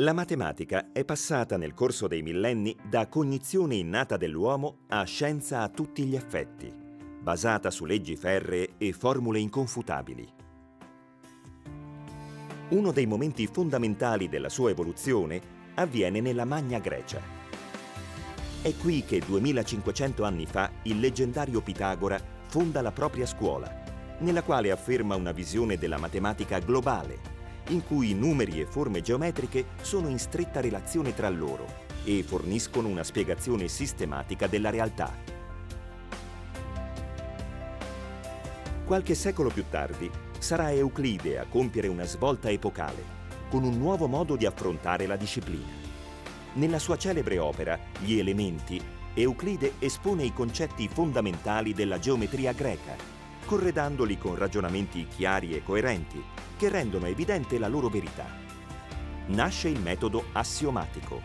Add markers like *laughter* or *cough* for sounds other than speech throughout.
La matematica è passata nel corso dei millenni da cognizione innata dell'uomo a scienza a tutti gli effetti, basata su leggi ferree e formule inconfutabili. Uno dei momenti fondamentali della sua evoluzione avviene nella Magna Grecia. È qui che 2500 anni fa il leggendario Pitagora fonda la propria scuola, nella quale afferma una visione della matematica globale in cui numeri e forme geometriche sono in stretta relazione tra loro e forniscono una spiegazione sistematica della realtà. Qualche secolo più tardi sarà Euclide a compiere una svolta epocale, con un nuovo modo di affrontare la disciplina. Nella sua celebre opera, Gli elementi, Euclide espone i concetti fondamentali della geometria greca, corredandoli con ragionamenti chiari e coerenti, che rendono evidente la loro verità. Nasce il metodo assiomatico.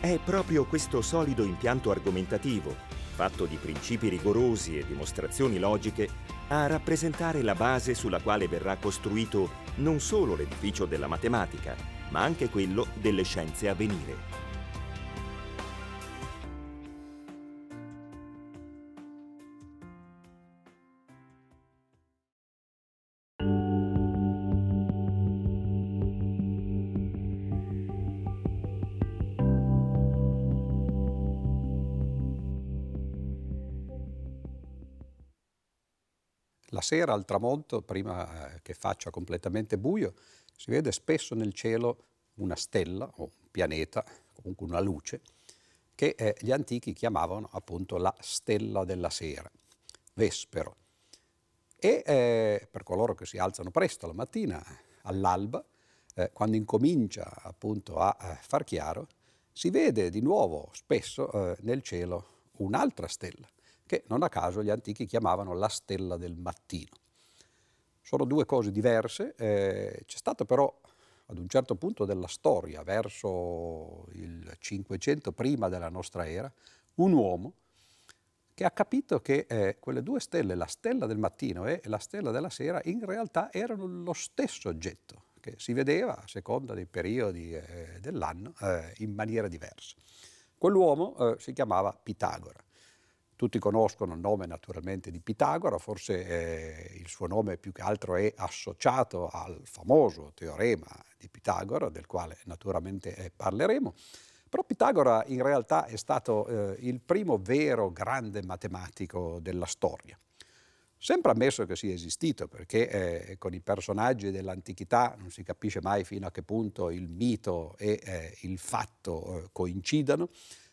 È proprio questo solido impianto argomentativo, fatto di principi rigorosi e dimostrazioni logiche, a rappresentare la base sulla quale verrà costruito non solo l'edificio della matematica, ma anche quello delle scienze a venire. La sera al tramonto, prima eh, che faccia completamente buio, si vede spesso nel cielo una stella o un pianeta, comunque una luce, che eh, gli antichi chiamavano appunto la stella della sera, Vespero. E eh, per coloro che si alzano presto la mattina, all'alba, eh, quando incomincia appunto a eh, far chiaro, si vede di nuovo spesso eh, nel cielo un'altra stella che non a caso gli antichi chiamavano la stella del mattino. Sono due cose diverse, eh, c'è stato però ad un certo punto della storia, verso il 500 prima della nostra era, un uomo che ha capito che eh, quelle due stelle, la stella del mattino e la stella della sera, in realtà erano lo stesso oggetto, che si vedeva a seconda dei periodi eh, dell'anno eh, in maniera diversa. Quell'uomo eh, si chiamava Pitagora. Tutti conoscono il nome naturalmente di Pitagora, forse eh, il suo nome più che altro è associato al famoso teorema di Pitagora, del quale naturalmente eh, parleremo. Però Pitagora in realtà è stato eh, il primo vero grande matematico della storia. Sempre ammesso che sia esistito, perché eh, con i personaggi dell'antichità non si capisce mai fino a che punto il mito e eh, il fatto eh, coincidano,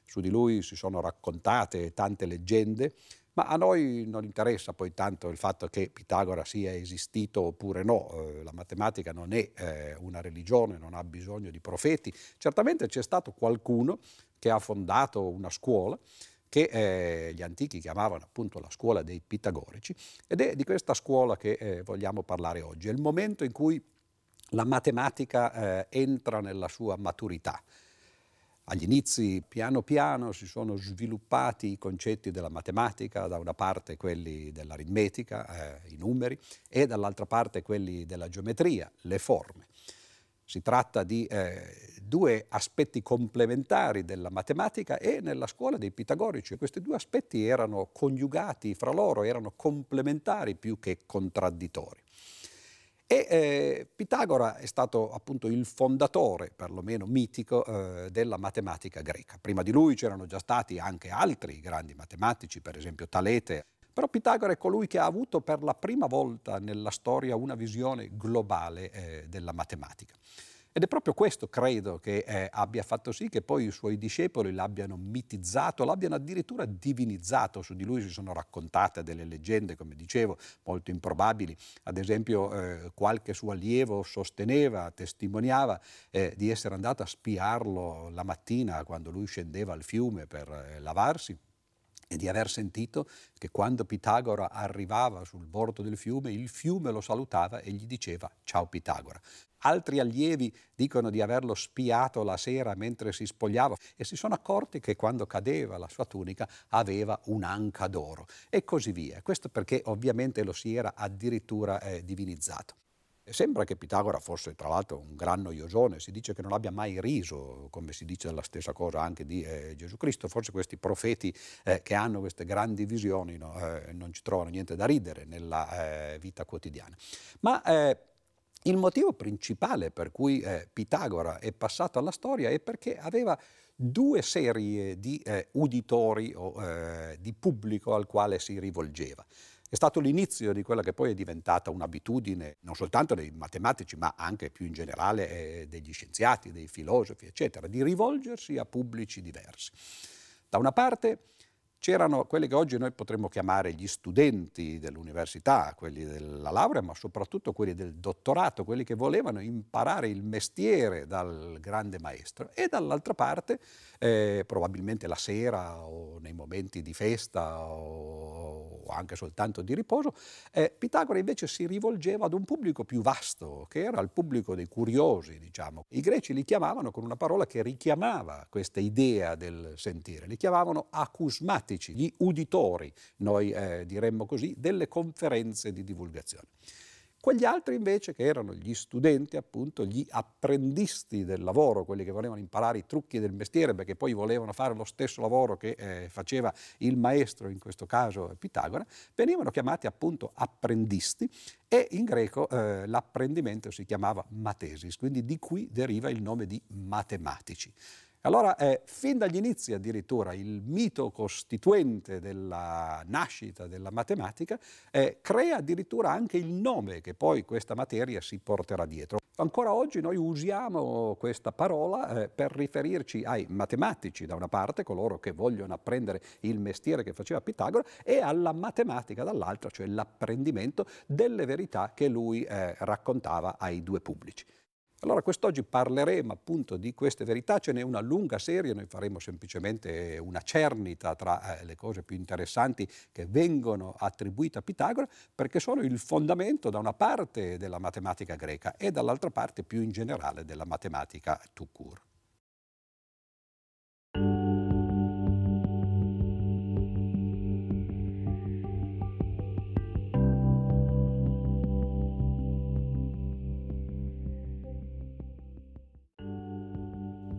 su di lui si sono raccontate tante leggende, ma a noi non interessa poi tanto il fatto che Pitagora sia esistito oppure no, eh, la matematica non è eh, una religione, non ha bisogno di profeti, certamente c'è stato qualcuno che ha fondato una scuola che eh, gli antichi chiamavano appunto la scuola dei pitagorici ed è di questa scuola che eh, vogliamo parlare oggi, è il momento in cui la matematica eh, entra nella sua maturità. Agli inizi, piano piano, si sono sviluppati i concetti della matematica, da una parte quelli dell'aritmetica, eh, i numeri, e dall'altra parte quelli della geometria, le forme. Si tratta di eh, due aspetti complementari della matematica e nella scuola dei pitagorici questi due aspetti erano coniugati fra loro, erano complementari più che contraddittori. E eh, Pitagora è stato appunto il fondatore, perlomeno mitico, eh, della matematica greca. Prima di lui c'erano già stati anche altri grandi matematici, per esempio Talete, però Pitagora è colui che ha avuto per la prima volta nella storia una visione globale eh, della matematica. Ed è proprio questo, credo, che eh, abbia fatto sì che poi i suoi discepoli l'abbiano mitizzato, l'abbiano addirittura divinizzato. Su di lui si sono raccontate delle leggende, come dicevo, molto improbabili. Ad esempio, eh, qualche suo allievo sosteneva, testimoniava eh, di essere andato a spiarlo la mattina quando lui scendeva al fiume per eh, lavarsi e di aver sentito che quando Pitagora arrivava sul bordo del fiume, il fiume lo salutava e gli diceva ciao Pitagora. Altri allievi dicono di averlo spiato la sera mentre si spogliava e si sono accorti che quando cadeva la sua tunica aveva un'anca d'oro e così via. Questo perché ovviamente lo si era addirittura eh, divinizzato. Sembra che Pitagora fosse tra l'altro un gran noiosone, si dice che non abbia mai riso, come si dice la stessa cosa anche di eh, Gesù Cristo, forse questi profeti eh, che hanno queste grandi visioni no, eh, non ci trovano niente da ridere nella eh, vita quotidiana. Ma eh, il motivo principale per cui eh, Pitagora è passato alla storia è perché aveva due serie di uditori o di pubblico al quale si rivolgeva. È stato l'inizio di quella che poi è diventata un'abitudine non soltanto dei matematici, ma anche più in generale eh, degli scienziati, dei filosofi, eccetera, di rivolgersi a pubblici diversi. Da una parte c'erano quelli che oggi noi potremmo chiamare gli studenti dell'università, quelli della laurea, ma soprattutto quelli del dottorato, quelli che volevano imparare il mestiere dal grande maestro, e dall'altra parte, eh, probabilmente la sera o nei momenti di festa o anche soltanto di riposo, eh, Pitagora invece si rivolgeva ad un pubblico più vasto, che era il pubblico dei curiosi, diciamo. I greci li chiamavano con una parola che richiamava questa idea del sentire, li chiamavano acusmati pratici, gli uditori, noi eh, diremmo così, delle conferenze di divulgazione. Quegli altri invece che erano gli studenti, appunto, gli apprendisti del lavoro, quelli che volevano imparare i trucchi del mestiere perché poi volevano fare lo stesso lavoro che eh, faceva il maestro, in questo caso Pitagora, venivano chiamati appunto apprendisti e in greco eh, l'apprendimento si chiamava matesis, quindi di qui deriva il nome di matematici. Allora, eh, fin dagli inizi addirittura, il mito costituente della nascita della matematica eh, crea addirittura anche il nome che poi questa materia si porterà dietro. Ancora oggi noi usiamo questa parola eh, per riferirci ai matematici da una parte, coloro che vogliono apprendere il mestiere che faceva Pitagora, e alla matematica dall'altra, cioè l'apprendimento delle verità che lui eh, raccontava ai due pubblici. Allora quest'oggi parleremo appunto di queste verità, ce n'è una lunga serie, noi faremo semplicemente una cernita tra eh, le cose più interessanti che vengono attribuite a Pitagora, perché sono il fondamento da una parte della matematica greca e dall'altra parte più in generale della matematica tout court.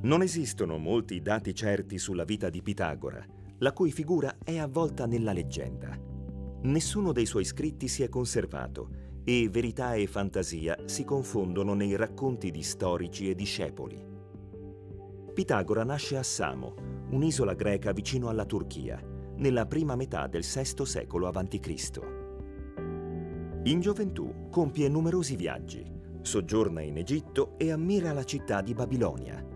Non esistono molti dati certi sulla vita di Pitagora, la cui figura è avvolta nella leggenda. Nessuno dei suoi scritti si è conservato e verità e fantasia si confondono nei racconti di storici e discepoli. Pitagora nasce a Samo, un'isola greca vicino alla Turchia, nella prima metà del VI secolo a.C. In gioventù compie numerosi viaggi, soggiorna in Egitto e ammira la città di Babilonia.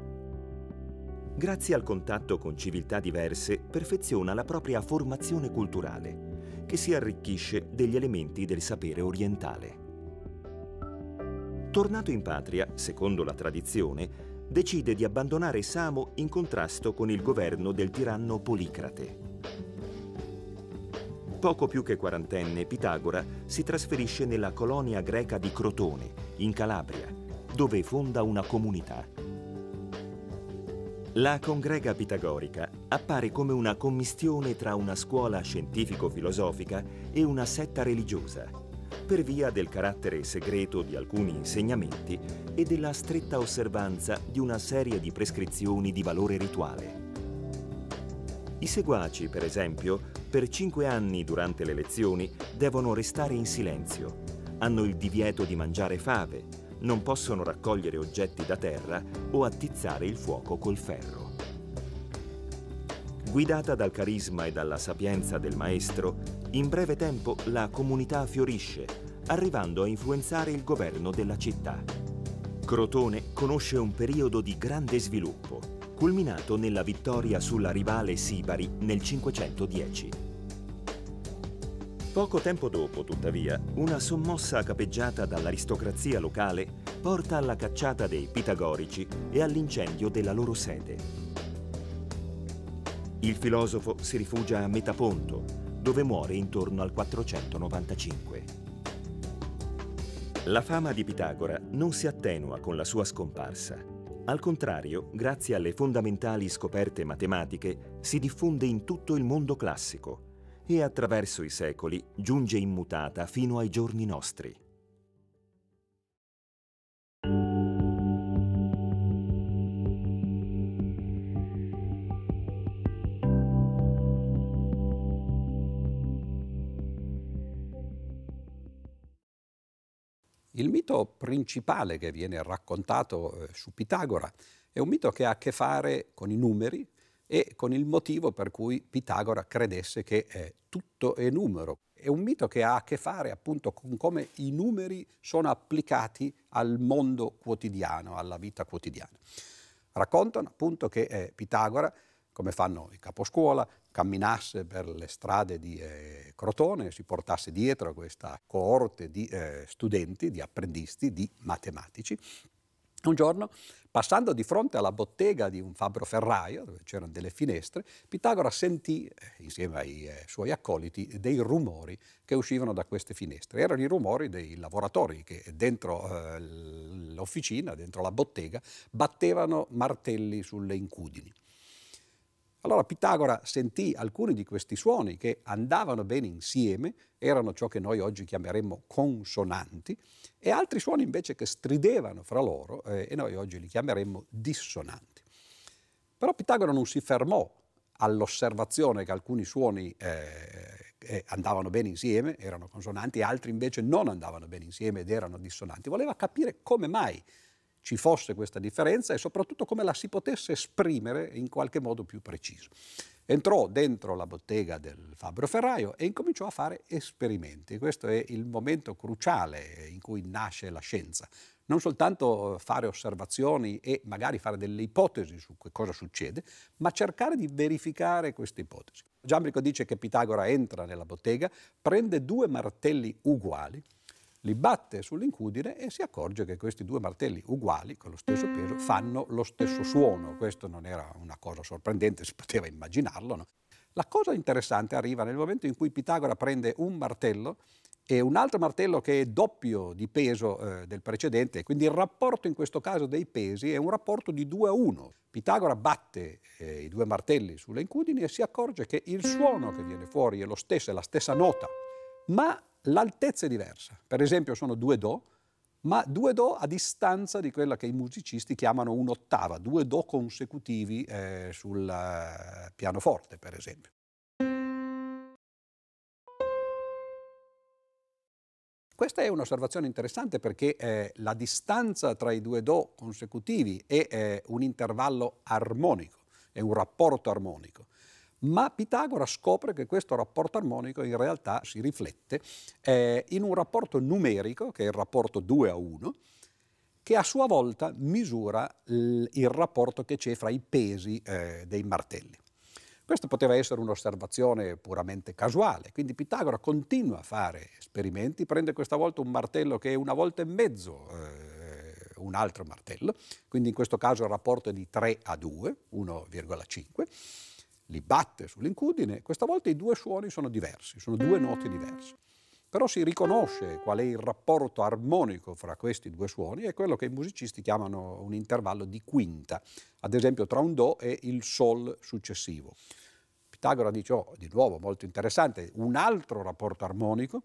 Grazie al contatto con civiltà diverse, perfeziona la propria formazione culturale, che si arricchisce degli elementi del sapere orientale. Tornato in patria, secondo la tradizione, decide di abbandonare Samo in contrasto con il governo del tiranno Policrate. Poco più che quarantenne, Pitagora si trasferisce nella colonia greca di Crotone, in Calabria, dove fonda una comunità. La congrega pitagorica appare come una commistione tra una scuola scientifico-filosofica e una setta religiosa, per via del carattere segreto di alcuni insegnamenti e della stretta osservanza di una serie di prescrizioni di valore rituale. I seguaci, per esempio, per cinque anni durante le lezioni devono restare in silenzio, hanno il divieto di mangiare fave, non possono raccogliere oggetti da terra o attizzare il fuoco col ferro. Guidata dal carisma e dalla sapienza del maestro, in breve tempo la comunità fiorisce, arrivando a influenzare il governo della città. Crotone conosce un periodo di grande sviluppo, culminato nella vittoria sulla rivale Sibari nel 510. Poco tempo dopo, tuttavia, una sommossa capeggiata dall'aristocrazia locale porta alla cacciata dei pitagorici e all'incendio della loro sede. Il filosofo si rifugia a Metaponto, dove muore intorno al 495. La fama di Pitagora non si attenua con la sua scomparsa. Al contrario, grazie alle fondamentali scoperte matematiche, si diffonde in tutto il mondo classico, e attraverso i secoli giunge immutata fino ai giorni nostri. Il mito principale che viene raccontato eh, su Pitagora è un mito che ha a che fare con i numeri, e con il motivo per cui Pitagora credesse che eh, tutto è numero. È un mito che ha a che fare appunto con come i numeri sono applicati al mondo quotidiano, alla vita quotidiana. Raccontano appunto che eh, Pitagora, come fanno i caposcuola, camminasse per le strade di eh, Crotone, si portasse dietro questa coorte di eh, studenti, di apprendisti, di matematici. Un giorno, passando di fronte alla bottega di un fabbro ferraio, dove c'erano delle finestre, Pitagora sentì, eh, insieme ai eh, suoi accoliti, dei rumori che uscivano da queste finestre. Erano i rumori dei lavoratori che dentro eh, l'officina, dentro la bottega, battevano martelli sulle incudini. Allora Pitagora sentì alcuni di questi suoni che andavano bene insieme, erano ciò che noi oggi chiameremmo consonanti, e altri suoni invece che stridevano fra loro eh, e noi oggi li chiameremmo dissonanti. Però Pitagora non si fermò all'osservazione che alcuni suoni eh, eh, andavano bene insieme, erano consonanti, altri invece non andavano bene insieme ed erano dissonanti. Voleva capire come mai ci fosse questa differenza e soprattutto come la si potesse esprimere in qualche modo più preciso. Entrò dentro la bottega del fabbro ferraio e incominciò a fare esperimenti. Questo è il momento cruciale in cui nasce la scienza. Non soltanto fare osservazioni e magari fare delle ipotesi su cosa succede, ma cercare di verificare queste ipotesi. Giambrico dice che Pitagora entra nella bottega, prende due martelli uguali, li batte sull'incudine e si accorge che questi due martelli uguali, con lo stesso peso, fanno lo stesso suono. Questo non era una cosa sorprendente, si poteva immaginarlo. No? La cosa interessante arriva nel momento in cui Pitagora prende un martello e un altro martello che è doppio di peso eh, del precedente, quindi il rapporto in questo caso dei pesi è un rapporto di 2 a 1. Pitagora batte eh, i due martelli sulle incudini e si accorge che il suono che viene fuori è lo stesso, è la stessa nota, ma l'altezza è diversa. Per esempio sono due Do, ma due Do a distanza di quella che i musicisti chiamano un'ottava, due Do consecutivi eh, sul eh, pianoforte, per esempio. Questa è un'osservazione interessante perché eh, la distanza tra i due Do consecutivi è eh, un intervallo armonico, è un rapporto armonico ma Pitagora scopre che questo rapporto armonico in realtà si riflette eh, in un rapporto numerico, che è il rapporto 2 a 1, che a sua volta misura l- il rapporto che c'è fra i pesi eh, dei martelli. Questa poteva essere un'osservazione puramente casuale, quindi Pitagora continua a fare esperimenti, prende questa volta un martello che è una volta e mezzo eh, un altro martello, quindi in questo caso il rapporto è di 3 a 2, 1,5, li batte sull'incudine, questa volta i due suoni sono diversi, sono due note diverse. Però si riconosce qual è il rapporto armonico fra questi due suoni, è quello che i musicisti chiamano un intervallo di quinta, ad esempio tra un Do e il Sol successivo. Pitagora dice, oh, di nuovo molto interessante, un altro rapporto armonico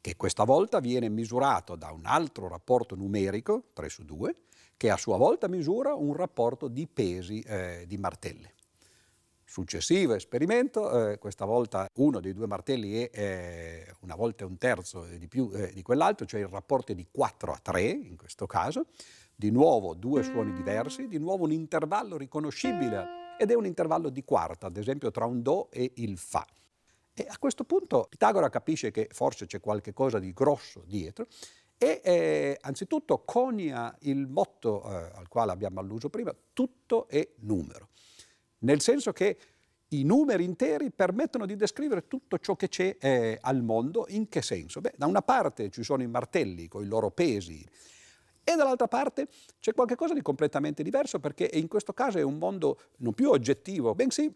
che questa volta viene misurato da un altro rapporto numerico, 3 su 2, che a sua volta misura un rapporto di pesi eh, di martelle. Successivo esperimento, eh, questa volta uno dei due martelli è eh, una volta un terzo di più eh, di quell'altro, cioè il rapporto è di 4 a 3 in questo caso, di nuovo due suoni diversi, di nuovo un intervallo riconoscibile ed è un intervallo di quarta, ad esempio tra un Do e il Fa. E a questo punto Pitagora capisce che forse c'è qualche cosa di grosso dietro e eh, anzitutto conia il motto eh, al quale abbiamo alluso prima, tutto è numero nel senso che i numeri interi permettono di descrivere tutto ciò che c'è eh, al mondo. In che senso? Beh, da una parte ci sono i martelli con i loro pesi e dall'altra parte c'è qualcosa di completamente diverso perché in questo caso è un mondo non più oggettivo, bensì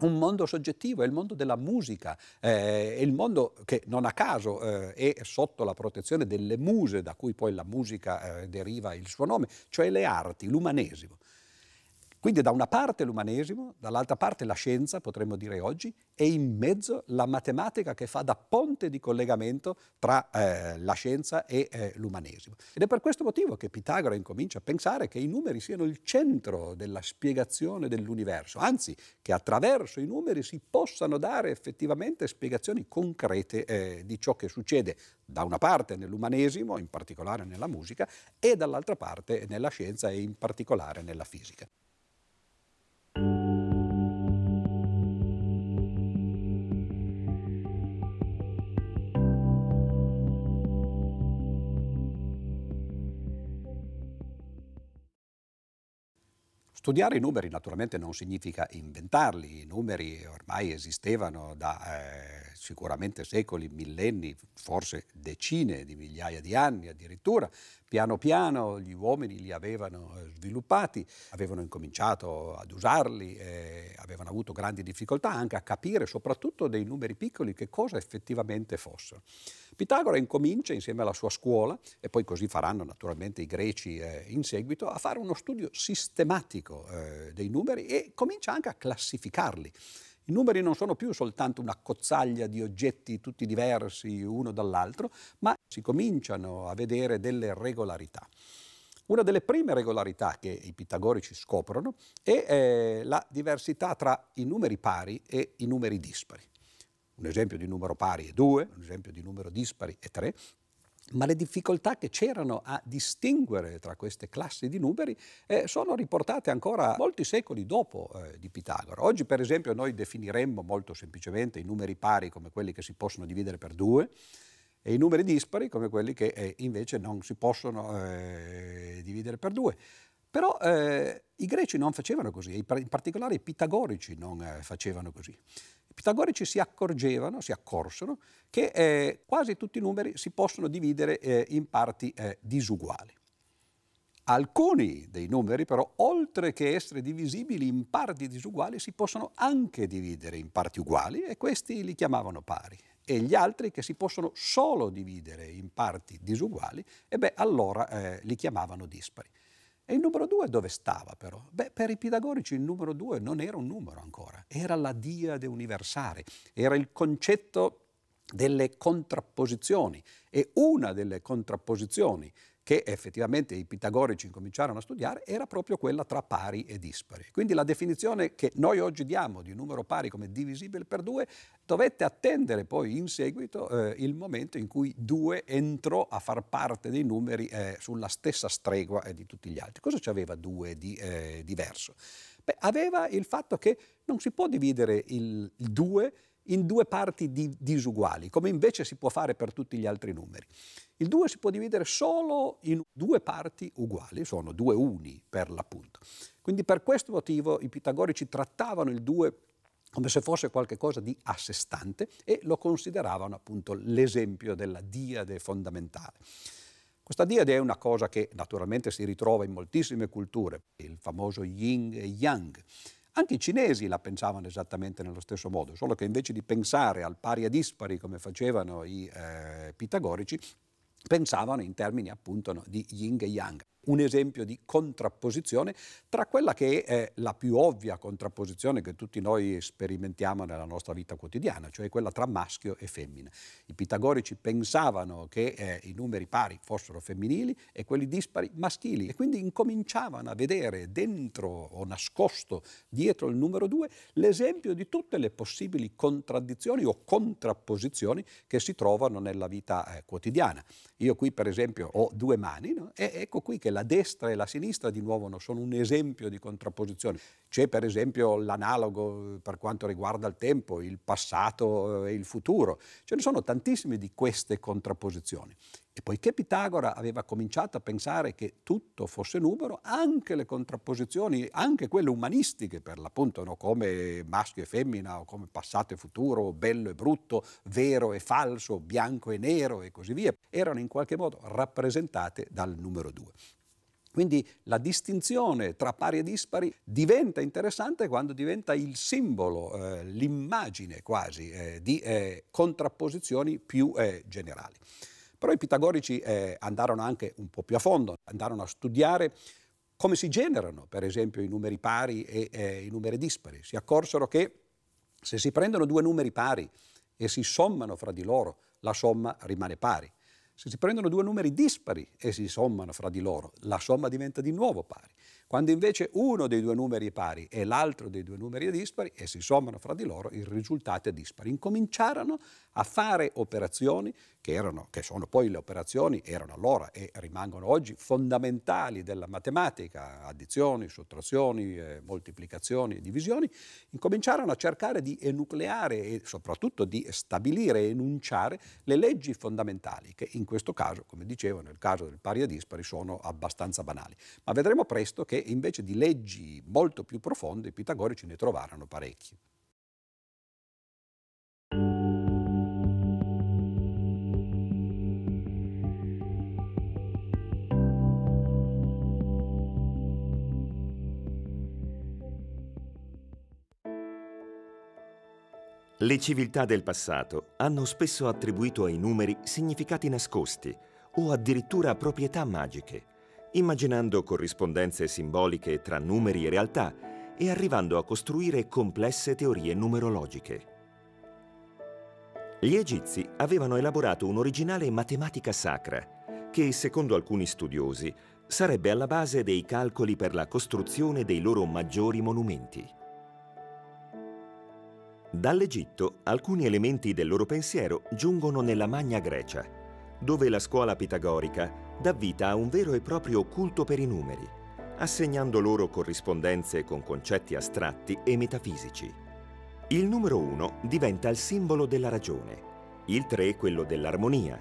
un mondo soggettivo, è il mondo della musica, eh, è il mondo che non a caso eh, è sotto la protezione delle muse da cui poi la musica eh, deriva il suo nome, cioè le arti, l'umanesimo. Quindi da una parte l'umanesimo, dall'altra parte la scienza, potremmo dire oggi, e in mezzo la matematica che fa da ponte di collegamento tra eh, la scienza e eh, l'umanesimo. Ed è per questo motivo che Pitagora incomincia a pensare che i numeri siano il centro della spiegazione dell'universo, anzi che attraverso i numeri si possano dare effettivamente spiegazioni concrete eh, di ciò che succede da una parte nell'umanesimo, in particolare nella musica, e dall'altra parte nella scienza e in particolare nella fisica. Studiare i numeri naturalmente non significa inventarli, i numeri ormai esistevano da eh, sicuramente secoli, millenni, forse decine di migliaia di anni addirittura. Piano piano gli uomini li avevano eh, sviluppati, avevano incominciato ad usarli, eh, avevano avuto grandi difficoltà anche a capire soprattutto dei numeri piccoli che cosa effettivamente fossero. Pitagora incomincia insieme alla sua scuola, e poi così faranno naturalmente i greci eh, in seguito, a fare uno studio sistematico eh, dei numeri e comincia anche a classificarli. I numeri non sono più soltanto una cozzaglia di oggetti tutti diversi uno dall'altro, ma si cominciano a vedere delle regolarità. Una delle prime regolarità che i pitagorici scoprono è eh, la diversità tra i numeri pari e i numeri dispari. Un esempio di numero pari è 2, un esempio di numero dispari è 3, ma le difficoltà che c'erano a distinguere tra queste classi di numeri eh, sono riportate ancora molti secoli dopo eh, di Pitagora. Oggi per esempio noi definiremmo molto semplicemente i numeri pari come quelli che si possono dividere per 2 e i numeri dispari come quelli che eh, invece non si possono eh, dividere per 2. Però eh, i greci non facevano così, in particolare i pitagorici non eh, facevano così. I pitagorici si accorgevano, si accorsero, che eh, quasi tutti i numeri si possono dividere eh, in parti disuguali. Alcuni dei numeri però, oltre che essere divisibili in parti disuguali, si possono anche dividere in parti uguali e questi li chiamavano pari. E gli altri che si possono solo dividere in parti disuguali, e beh, allora eh, li chiamavano dispari. E il numero due dove stava però? Beh, per i pitagorici il numero due non era un numero ancora, era la diade universale, era il concetto delle contrapposizioni e una delle contrapposizioni che effettivamente i pitagorici incominciarono a studiare era proprio quella tra pari e dispari. Quindi la definizione che noi oggi diamo di numero pari come divisibile per due dovette attendere poi in seguito eh, il momento in cui due entrò a far parte dei numeri eh, sulla stessa stregua eh, di tutti gli altri. Cosa c'aveva due di eh, diverso? Beh, aveva il fatto che non si può dividere il 2 in due parti di, disuguali, come invece si può fare per tutti gli altri numeri. Il 2 si può dividere solo in due parti uguali, sono due uni per l'appunto. Quindi per questo motivo i pitagorici trattavano il 2 come se fosse qualcosa di a sé stante e lo consideravano appunto l'esempio della diade fondamentale. Questa diade è una cosa che naturalmente si ritrova in moltissime culture, il famoso yin e yang. Anche i cinesi la pensavano esattamente nello stesso modo, solo che invece di pensare al pari e dispari come facevano i eh, pitagorici, pensavano in termini appunto no, di yin e yang un esempio di contrapposizione tra quella che è la più ovvia contrapposizione che tutti noi sperimentiamo nella nostra vita quotidiana, cioè quella tra maschio e femmina. I pitagorici pensavano che eh, i numeri pari fossero femminili e quelli dispari maschili e quindi incominciavano a vedere dentro o nascosto dietro il numero due l'esempio di tutte le possibili contraddizioni o contrapposizioni che si trovano nella vita eh, quotidiana. Io qui per esempio ho due mani no? e ecco qui che la destra e la sinistra di nuovo non sono un esempio di contrapposizione. C'è per esempio l'analogo per quanto riguarda il tempo, il passato e il futuro. Ce ne sono tantissime di queste contrapposizioni. E poiché Pitagora aveva cominciato a pensare che tutto fosse numero, anche le contrapposizioni, anche quelle umanistiche per l'appunto, no? come maschio e femmina, o come passato e futuro, bello e brutto, vero e falso, bianco e nero e così via, erano in qualche modo rappresentate dal numero due. Quindi la distinzione tra pari e dispari diventa interessante quando diventa il simbolo, eh, l'immagine quasi eh, di eh, contrapposizioni più eh, generali. Però i pitagorici eh, andarono anche un po' più a fondo, andarono a studiare come si generano, per esempio, i numeri pari e eh, i numeri dispari. Si accorsero che se si prendono due numeri pari e si sommano fra di loro, la somma rimane pari. Se si prendono due numeri dispari e si sommano fra di loro, la somma diventa di nuovo pari. Quando invece uno dei due numeri è pari e l'altro dei due numeri è dispari e si sommano fra di loro, il risultato è dispari. Incominciarono a fare operazioni che, erano, che sono poi le operazioni, erano allora e rimangono oggi fondamentali della matematica, addizioni, sottrazioni, eh, moltiplicazioni divisioni, incominciarono a cercare di enucleare e soprattutto di stabilire e enunciare le leggi fondamentali, che in questo caso, come dicevo, nel caso del pari e dispari, sono abbastanza banali. Ma vedremo presto che invece di leggi molto più profonde i pitagorici ne trovarono parecchie. Le civiltà del passato hanno spesso attribuito ai numeri significati nascosti o addirittura proprietà magiche immaginando corrispondenze simboliche tra numeri e realtà e arrivando a costruire complesse teorie numerologiche. Gli egizi avevano elaborato un'originale matematica sacra che, secondo alcuni studiosi, sarebbe alla base dei calcoli per la costruzione dei loro maggiori monumenti. Dall'Egitto alcuni elementi del loro pensiero giungono nella Magna Grecia, dove la scuola pitagorica dà vita a un vero e proprio culto per i numeri, assegnando loro corrispondenze con concetti astratti e metafisici. Il numero 1 diventa il simbolo della ragione, il 3 quello dell'armonia,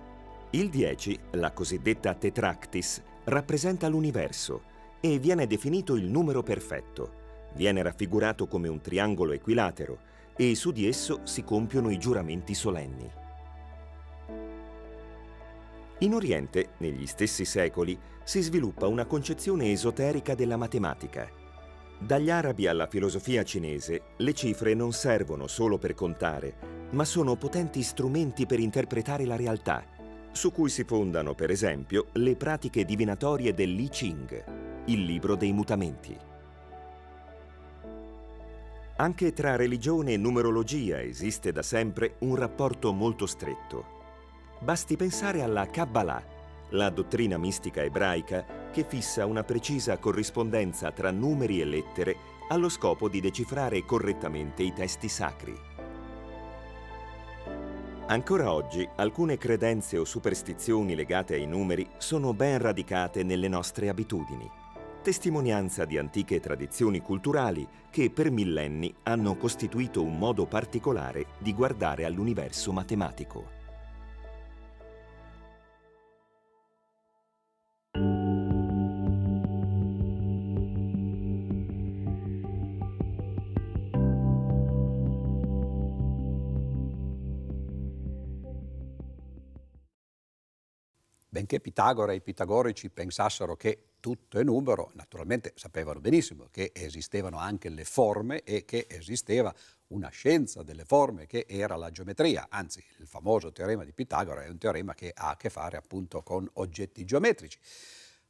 il 10, la cosiddetta tetractis, rappresenta l'universo e viene definito il numero perfetto. Viene raffigurato come un triangolo equilatero e su di esso si compiono i giuramenti solenni. In Oriente, negli stessi secoli, si sviluppa una concezione esoterica della matematica. Dagli arabi alla filosofia cinese, le cifre non servono solo per contare, ma sono potenti strumenti per interpretare la realtà, su cui si fondano, per esempio, le pratiche divinatorie del Li Ching, il libro dei mutamenti. Anche tra religione e numerologia esiste da sempre un rapporto molto stretto. Basti pensare alla Kabbalah, la dottrina mistica ebraica che fissa una precisa corrispondenza tra numeri e lettere allo scopo di decifrare correttamente i testi sacri. Ancora oggi alcune credenze o superstizioni legate ai numeri sono ben radicate nelle nostre abitudini, testimonianza di antiche tradizioni culturali che per millenni hanno costituito un modo particolare di guardare all'universo matematico. Benché Pitagora e i pitagorici pensassero che tutto è numero, naturalmente sapevano benissimo che esistevano anche le forme e che esisteva una scienza delle forme che era la geometria, anzi il famoso teorema di Pitagora è un teorema che ha a che fare appunto con oggetti geometrici.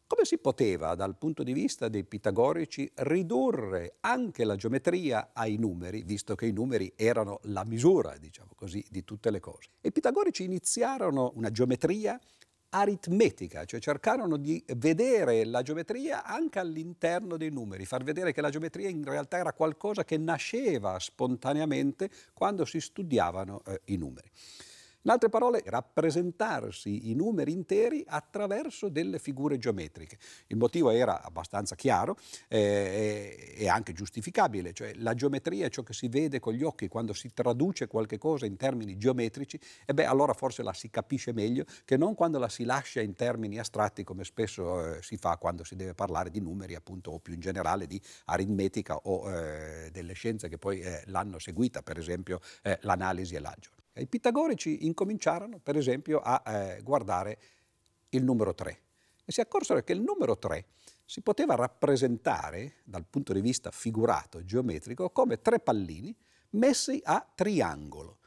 Come si poteva dal punto di vista dei pitagorici ridurre anche la geometria ai numeri, visto che i numeri erano la misura, diciamo così, di tutte le cose? I pitagorici iniziarono una geometria aritmetica, cioè cercarono di vedere la geometria anche all'interno dei numeri, far vedere che la geometria in realtà era qualcosa che nasceva spontaneamente quando si studiavano eh, i numeri. In altre parole, rappresentarsi i numeri interi attraverso delle figure geometriche. Il motivo era abbastanza chiaro eh, e anche giustificabile, cioè la geometria è ciò che si vede con gli occhi quando si traduce qualche cosa in termini geometrici, e beh allora forse la si capisce meglio che non quando la si lascia in termini astratti come spesso eh, si fa quando si deve parlare di numeri appunto o più in generale di aritmetica o eh, delle scienze che poi eh, l'hanno seguita, per esempio eh, l'analisi e l'algebra. I pitagorici incominciarono, per esempio, a eh, guardare il numero 3 e si accorsero che il numero 3 si poteva rappresentare dal punto di vista figurato, geometrico, come tre pallini messi a triangolo.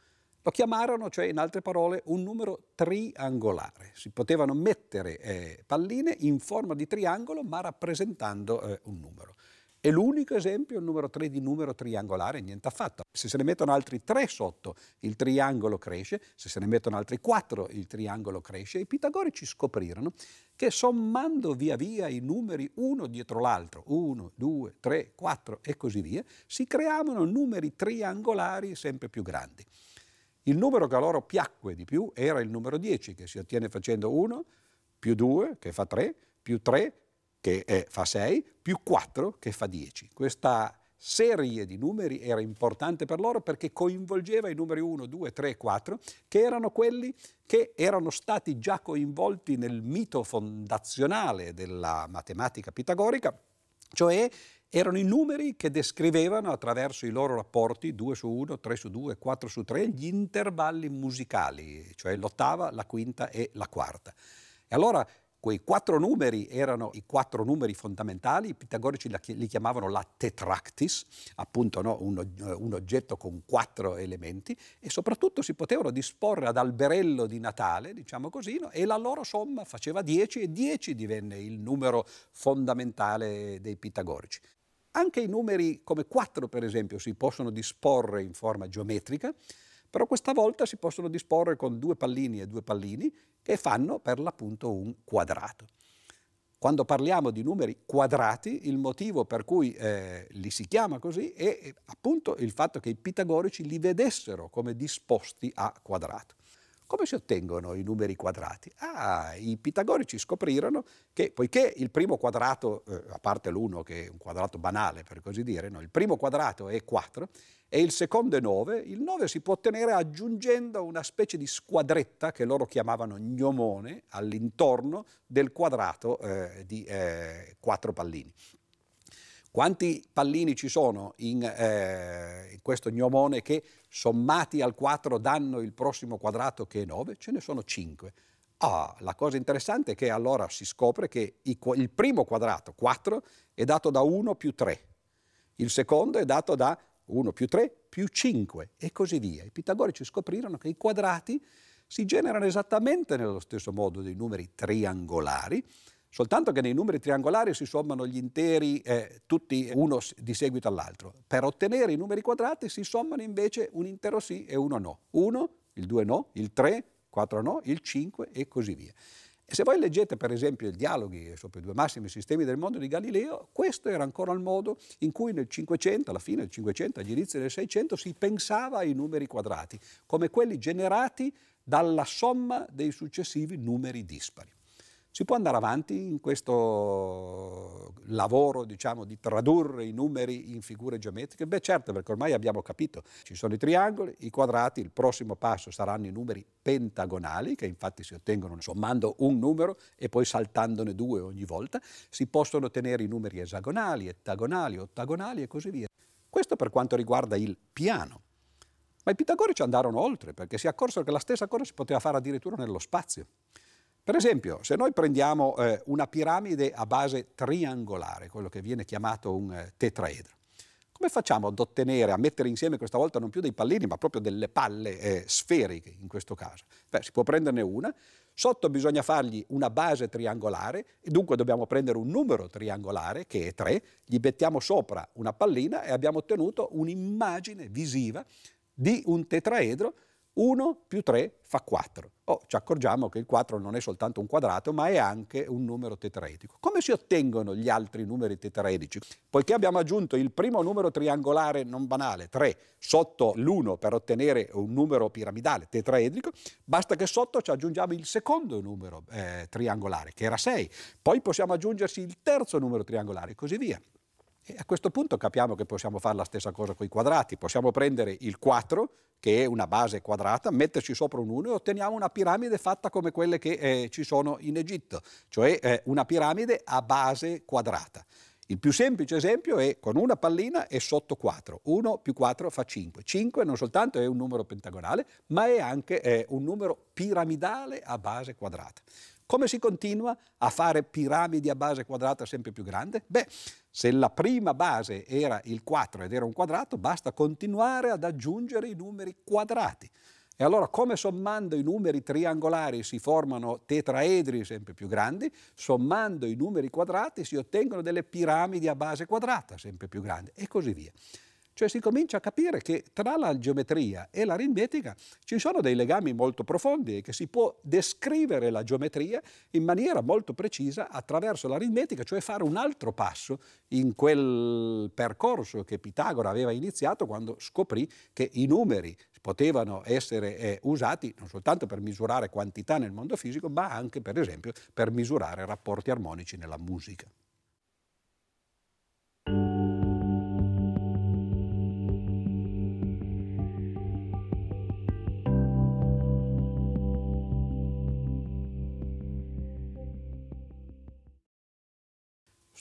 Lo chiamarono, cioè in altre parole, un numero triangolare. Si potevano mettere eh, palline in forma di triangolo ma rappresentando eh, un numero. È l'unico esempio, il numero 3 di numero triangolare, niente affatto. Se se ne mettono altri 3 sotto, il triangolo cresce, se se ne mettono altri 4, il triangolo cresce. I pitagorici scoprirono che sommando via via i numeri uno dietro l'altro, 1, 2, 3, 4 e così via, si creavano numeri triangolari sempre più grandi. Il numero che a loro piacque di più era il numero 10, che si ottiene facendo 1 più 2, che fa 3, più 3, che è, fa 6, più 4 che fa 10. Questa serie di numeri era importante per loro perché coinvolgeva i numeri 1, 2, 3 e 4, che erano quelli che erano stati già coinvolti nel mito fondazionale della matematica pitagorica, cioè erano i numeri che descrivevano attraverso i loro rapporti 2 su 1, 3 su 2, 4 su 3 gli intervalli musicali, cioè l'ottava, la quinta e la quarta. E allora Quei quattro numeri erano i quattro numeri fondamentali, i pitagorici li chiamavano la tetractis, appunto no? un, un, oggetto con quattro elementi, e soprattutto si potevano disporre ad alberello di Natale, diciamo così, no? e la loro somma faceva 10 e 10 divenne il numero fondamentale dei pitagorici. Anche i numeri come 4, per esempio, si possono disporre in forma geometrica, però questa volta si possono disporre con due pallini e due pallini che fanno per l'appunto un quadrato. Quando parliamo di numeri quadrati, il motivo per cui eh, li si chiama così è appunto il fatto che i pitagorici li vedessero come disposti a quadrato. Come si ottengono i numeri quadrati? Ah, i pitagorici scoprirono che poiché il primo quadrato, eh, a parte l'uno che è un quadrato banale per così dire, no, il primo quadrato è 4 e il secondo è 9, il 9 si può ottenere aggiungendo una specie di squadretta che loro chiamavano gnomone all'intorno del quadrato eh, di eh, 4 pallini. Quanti pallini ci sono in, eh, in, questo gnomone che sommati al 4 danno il prossimo quadrato che è 9? Ce ne sono 5. Ah, la cosa interessante è che allora si scopre che il primo quadrato, 4, è dato da 1 più 3, il secondo è dato da 1 più 3 più 5 e così via. I pitagorici scoprirono che i quadrati si generano esattamente nello stesso modo dei numeri triangolari, soltanto che nei numeri triangolari si sommano gli interi eh, tutti uno di seguito all'altro. Per ottenere i numeri quadrati si sommano invece un intero sì e uno no. 1, il 2 no, il 3, 4 no, il 5 e così via. E se voi leggete per esempio i dialoghi sopra i due massimi sistemi del mondo di Galileo, questo era ancora il modo in cui nel 500, alla fine del 500, agli inizi del 600, si pensava ai numeri quadrati, come quelli generati dalla somma dei successivi numeri dispari. Si può andare avanti in questo lavoro diciamo, di tradurre i numeri in figure geometriche? Beh certo, perché ormai abbiamo capito, ci sono i triangoli, i quadrati, il prossimo passo saranno i numeri pentagonali, che infatti si ottengono sommando un numero e poi saltandone due ogni volta, si possono ottenere i numeri esagonali, ettagonali, ottagonali e così via. Questo per quanto riguarda il piano. Ma i pitagorici andarono oltre perché si accorsero che la stessa cosa si poteva fare addirittura nello spazio. Per esempio, se noi prendiamo eh, una piramide a base triangolare, quello che viene chiamato un eh, tetraedro, come facciamo ad ottenere, a mettere insieme questa volta non più dei pallini, ma proprio delle palle eh, sferiche in questo caso? Beh, si può prenderne una, sotto bisogna fargli una base triangolare e dunque dobbiamo prendere un numero triangolare che è 3, gli mettiamo sopra una pallina e abbiamo ottenuto un'immagine visiva di un tetraedro 1 più 3 fa 4. Oh, ci accorgiamo che il 4 non è soltanto un quadrato, ma è anche un numero tetraedico. Come si ottengono gli altri numeri tetraedici? Poiché abbiamo aggiunto il primo numero triangolare non banale, 3, sotto l'1 per ottenere un numero piramidale tetraedrico, basta che sotto ci aggiungiamo il secondo numero eh, triangolare, che era 6. Poi possiamo aggiungersi il terzo numero triangolare e così via. E a questo punto capiamo che possiamo fare la stessa cosa con i quadrati. Possiamo prendere il 4, che è una base quadrata, metterci sopra un 1 e otteniamo una piramide fatta come quelle che eh, ci sono in Egitto, cioè eh, una piramide a base quadrata. Il più semplice esempio è con una pallina e sotto 4. 1 più 4 fa 5. 5 non soltanto è un numero pentagonale, ma è anche eh, un numero piramidale a base quadrata. Come si continua a fare piramidi a base quadrata sempre più grande? Beh, se la prima base era il 4 ed era un quadrato, basta continuare ad aggiungere i numeri quadrati. E allora come sommando i numeri triangolari si formano tetraedri sempre più grandi, sommando i numeri quadrati si ottengono delle piramidi a base quadrata sempre più grandi e così via. Cioè si comincia a capire che tra la geometria e l'aritmetica ci sono dei legami molto profondi e che si può descrivere la geometria in maniera molto precisa attraverso l'aritmetica, cioè fare un altro passo in quel percorso che Pitagora aveva iniziato quando scoprì che i numeri potevano essere eh, usati non soltanto per misurare quantità nel mondo fisico, ma anche per esempio per misurare rapporti armonici nella musica.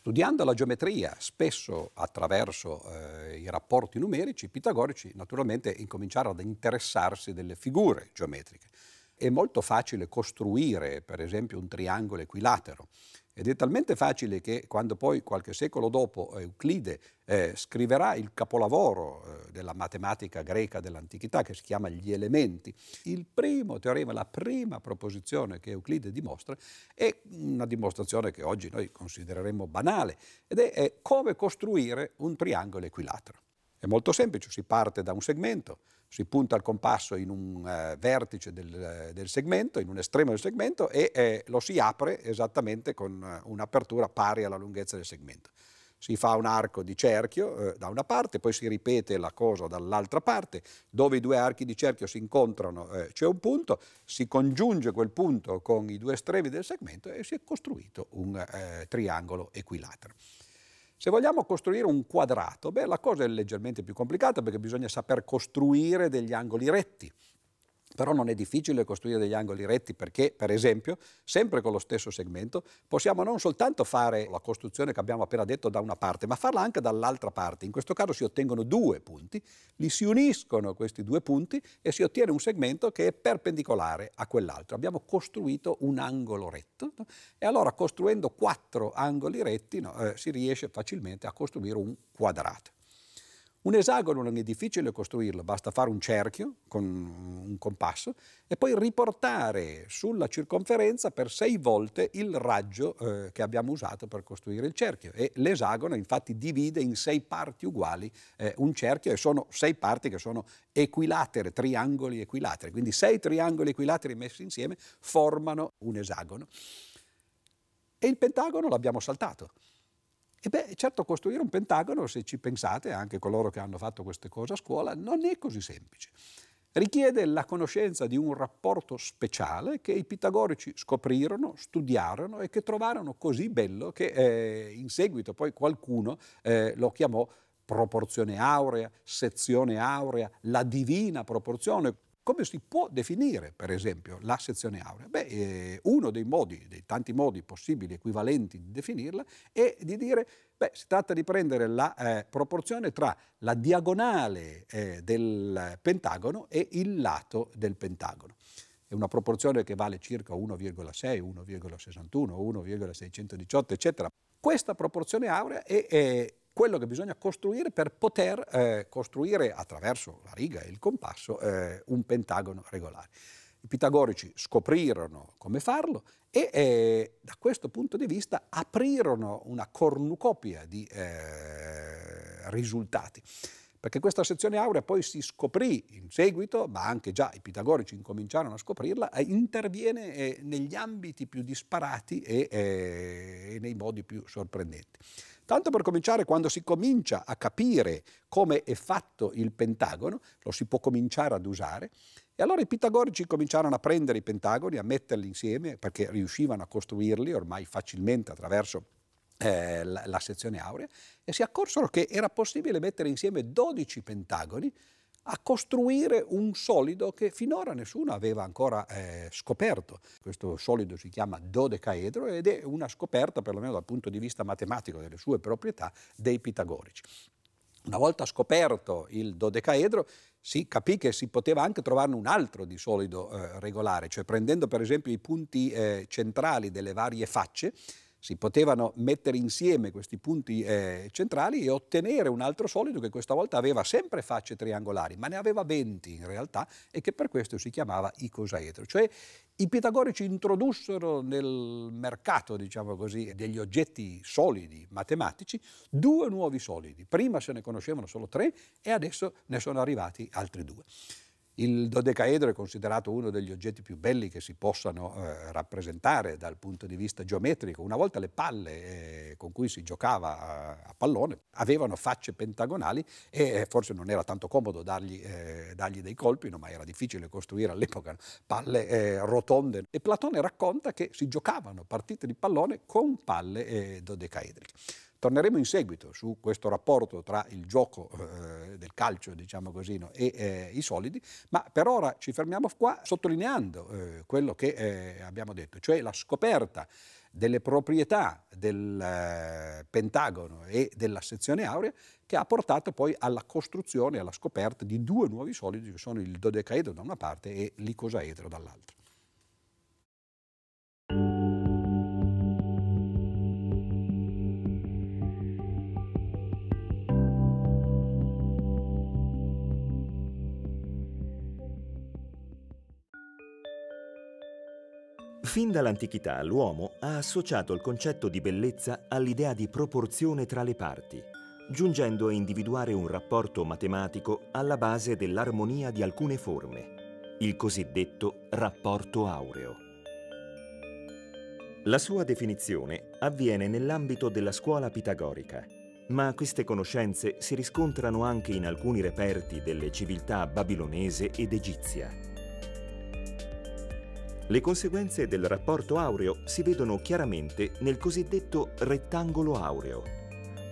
Studiando la geometria, spesso attraverso eh, i rapporti numerici, i pitagorici naturalmente incominciarono ad interessarsi delle figure geometriche. È molto facile costruire, per esempio, un triangolo equilatero ed è talmente facile che quando poi qualche secolo dopo Euclide eh, scriverà il capolavoro eh, della matematica greca dell'antichità che si chiama Gli elementi, il primo teorema, la prima proposizione che Euclide dimostra è una dimostrazione che oggi noi considereremmo banale ed è, è come costruire un triangolo equilatero. È molto semplice, si parte da un segmento, si punta il compasso in un uh, vertice del, del, segmento, in un estremo del segmento e eh, lo si apre esattamente con uh, un'apertura pari alla lunghezza del segmento. Si fa un arco di cerchio eh, da una parte, poi si ripete la cosa dall'altra parte, dove i due archi di cerchio si incontrano eh, c'è un punto, si congiunge quel punto con i due estremi del segmento e si è costruito un eh, triangolo equilatero. Se vogliamo costruire un quadrato, beh, la cosa è leggermente più complicata perché bisogna saper costruire degli angoli retti. Però non è difficile costruire degli angoli retti perché, per esempio, sempre con lo stesso segmento, possiamo non soltanto fare la costruzione che abbiamo appena detto da una parte, ma farla anche dall'altra parte. In questo caso si ottengono due punti, li si uniscono questi due punti e si ottiene un segmento che è perpendicolare a quell'altro. Abbiamo costruito un angolo retto no? e allora costruendo quattro angoli retti no, eh, si riesce facilmente a costruire un quadrato. Un esagono non è difficile costruirlo, basta fare un cerchio con un compasso e poi riportare sulla circonferenza per sei volte il raggio eh, che abbiamo usato per costruire il cerchio. E l'esagono infatti divide in sei parti uguali eh, un cerchio e sono sei parti che sono equilatere, triangoli equilateri. Quindi sei triangoli equilateri messi insieme formano un esagono. E il pentagono l'abbiamo saltato. E beh, certo costruire un pentagono, se ci pensate, anche coloro che hanno fatto queste cose a scuola, non è così semplice. Richiede la conoscenza di un rapporto speciale che i pitagorici scoprirono, studiarono e che trovarono così bello che eh, in seguito poi qualcuno eh, lo chiamò proporzione aurea, sezione aurea, la divina proporzione. Come si può definire, per esempio, la sezione aurea? Beh, eh, uno dei modi, dei tanti modi possibili, equivalenti di definirla, è di dire, beh, si tratta di prendere la eh, proporzione tra la diagonale eh, del pentagono e il lato del pentagono. È una proporzione che vale circa 1,6, 1,61, 1,618, eccetera. Questa proporzione aurea è, è quello che bisogna costruire per poter eh, costruire attraverso la riga e il compasso eh, un pentagono regolare. I pitagorici scoprirono come farlo e eh, da questo punto di vista aprirono una cornucopia di eh, risultati perché questa sezione aurea poi si scoprì in seguito, ma anche già i pitagorici incominciarono a scoprirla, eh, interviene eh, negli ambiti più disparati e, eh, e nei modi più sorprendenti. Tanto per cominciare, quando si comincia a capire come è fatto il pentagono, lo si può cominciare ad usare, e allora i pitagorici cominciarono a prendere i pentagoni, a metterli insieme, perché riuscivano a costruirli ormai facilmente attraverso eh, la, la sezione aurea, e si accorsero che era possibile mettere insieme 12 pentagoni a costruire un solido che finora nessuno aveva ancora eh, scoperto. Questo solido si chiama dodecaedro ed è una scoperta, perlomeno dal punto di vista matematico delle sue proprietà, dei pitagorici. Una volta scoperto il dodecaedro, si capì che si poteva anche trovarne un altro di solido eh, regolare, cioè prendendo per esempio i punti eh, centrali delle varie facce, si potevano mettere insieme questi punti eh, centrali e ottenere un altro solido che questa volta aveva sempre facce triangolari, ma ne aveva 20 in realtà e che per questo si chiamava icosaedro. Cioè i pitagorici introdussero nel mercato, diciamo così, degli oggetti solidi matematici due nuovi solidi. Prima se ne conoscevano solo tre e adesso ne sono arrivati altri due. Il dodecaedro è considerato uno degli oggetti più belli che si possano eh, rappresentare dal punto di vista geometrico. Una volta le palle eh, con cui si giocava a, a, pallone avevano facce pentagonali e eh, forse non era tanto comodo dargli, eh, dargli, dei colpi, no, ma era difficile costruire all'epoca palle eh, rotonde. E Platone racconta che si giocavano partite di pallone con palle eh, dodecaedriche. Torneremo in seguito su questo rapporto tra il gioco del calcio, diciamo così, no, e eh, i solidi, ma per ora ci fermiamo qua sottolineando eh, quello che eh, abbiamo detto, cioè la scoperta delle proprietà del eh, Pentagono e della sezione aurea che ha portato poi alla costruzione, alla scoperta di due nuovi solidi che sono il dodecaedro da una parte e l'icosaedro dall'altra. Fin dall'antichità l'uomo ha associato il concetto di bellezza all'idea di proporzione tra le parti, giungendo a individuare un rapporto matematico alla base dell'armonia di alcune forme, il cosiddetto rapporto aureo. La sua definizione avviene nell'ambito della scuola pitagorica, ma queste conoscenze si riscontrano anche in alcuni reperti delle civiltà babilonese ed egizia. Le conseguenze del rapporto aureo si vedono chiaramente nel cosiddetto rettangolo aureo,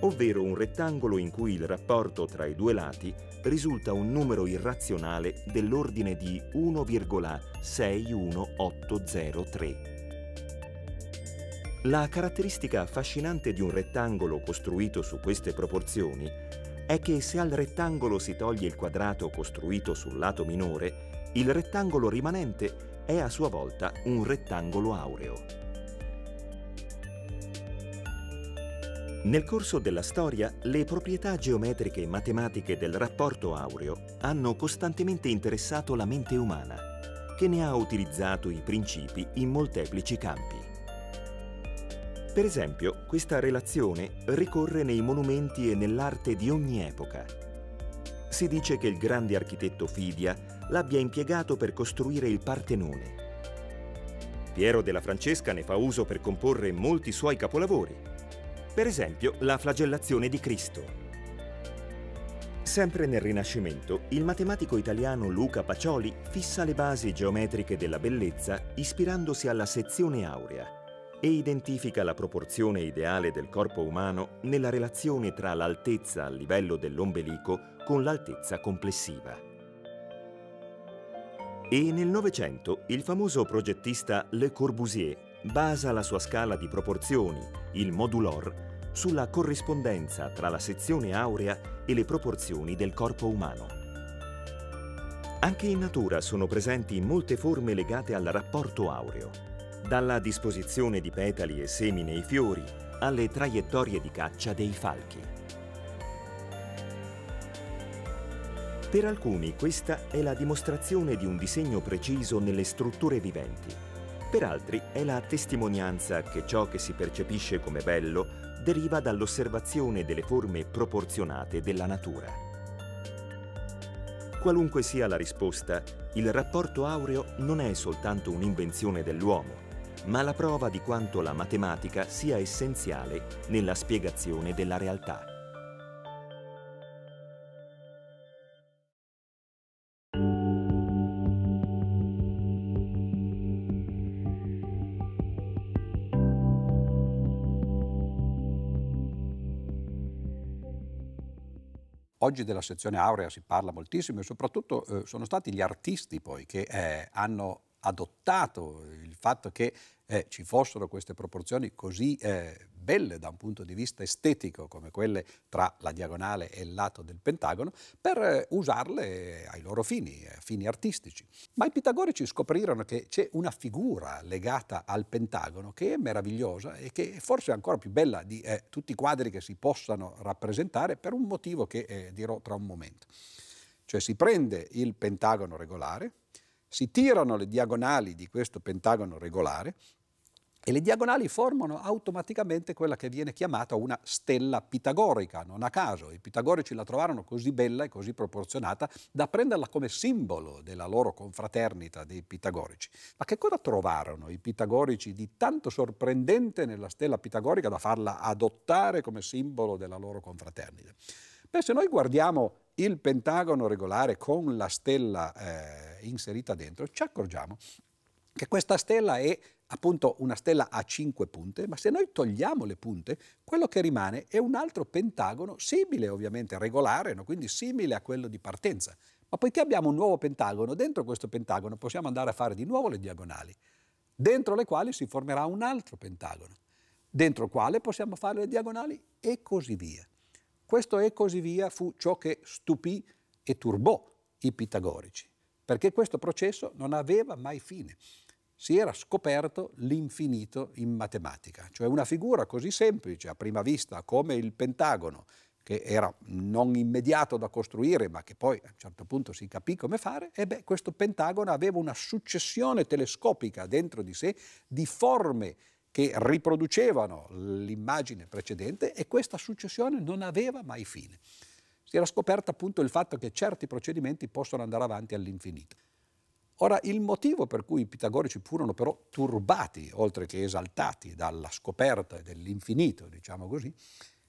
ovvero un rettangolo in cui il rapporto tra i due lati risulta un numero irrazionale dell'ordine di 1,61803. La caratteristica affascinante di un rettangolo costruito su queste proporzioni è che se al rettangolo si toglie il quadrato costruito sul lato minore, il rettangolo rimanente è a sua volta un rettangolo aureo. Nel corso della storia, le proprietà geometriche e matematiche del rapporto aureo hanno costantemente interessato la mente umana, che ne ha utilizzato i principi in molteplici campi. Per esempio, questa relazione ricorre nei monumenti e nell'arte di ogni epoca. Si dice che il grande architetto Fidia l'abbia impiegato per costruire il Partenone. Piero della Francesca ne fa uso per comporre molti suoi capolavori, per esempio la flagellazione di Cristo. Sempre nel Rinascimento, il matematico italiano Luca Pacioli fissa le basi geometriche della bellezza ispirandosi alla sezione aurea e identifica la proporzione ideale del corpo umano nella relazione tra l'altezza a livello dell'ombelico con l'altezza complessiva. E nel Novecento il famoso progettista Le Corbusier basa la sua scala di proporzioni, il modulor, sulla corrispondenza tra la sezione aurea e le proporzioni del corpo umano. Anche in natura sono presenti molte forme legate al rapporto aureo, dalla disposizione di petali e semi nei fiori alle traiettorie di caccia dei falchi. Per alcuni questa è la dimostrazione di un disegno preciso nelle strutture viventi. Per altri è la testimonianza che ciò che si percepisce come bello deriva dall'osservazione delle forme proporzionate della natura. Qualunque sia la risposta, il rapporto aureo non è soltanto un'invenzione dell'uomo, ma la prova di quanto la matematica sia essenziale nella spiegazione della realtà. Oggi della sezione aurea si parla moltissimo e soprattutto eh, sono stati gli artisti poi che eh, hanno adottato il fatto che eh, ci fossero queste proporzioni così eh, belle da un punto di vista estetico, come quelle tra la diagonale e il lato del pentagono, per eh, usarle ai loro fini, a fini artistici. Ma i pitagorici scoprirono che c'è una figura legata al pentagono che è meravigliosa e che forse è ancora più bella di eh, tutti i quadri che si possano rappresentare per un motivo che eh, dirò tra un momento. Cioè si prende il pentagono regolare, si tirano le diagonali di questo pentagono regolare e le diagonali formano automaticamente quella che viene chiamata una stella pitagorica, non a caso. I pitagorici la trovarono così bella e così proporzionata da prenderla come simbolo della loro confraternita dei pitagorici. Ma che cosa trovarono i pitagorici di tanto sorprendente nella stella pitagorica da farla adottare come simbolo della loro confraternita? Beh, se noi guardiamo il pentagono regolare con la stella eh, inserita dentro, ci accorgiamo che questa stella è appunto una stella a cinque punte, ma se noi togliamo le punte, quello che rimane è un altro pentagono simile ovviamente regolare, no? quindi simile a quello di partenza. Ma poiché abbiamo un nuovo pentagono, dentro questo pentagono possiamo andare a fare di nuovo le diagonali, dentro le quali si formerà un altro pentagono, dentro il quale possiamo fare le diagonali e così via. Questo e così via fu ciò che stupì e turbò i pitagorici, perché questo processo non aveva mai fine. Si era scoperto l'infinito in matematica, cioè una figura così semplice a prima vista come il pentagono, che era non immediato da costruire, ma che poi a un certo punto si capì come fare, e beh, questo pentagono aveva una successione telescopica dentro di sé di forme che riproducevano l'immagine precedente e questa successione non aveva mai fine. Si era scoperto appunto il fatto che certi procedimenti possono andare avanti all'infinito. Ora, il motivo per cui i pitagorici furono però turbati, oltre che esaltati, dalla scoperta dell'infinito, diciamo così,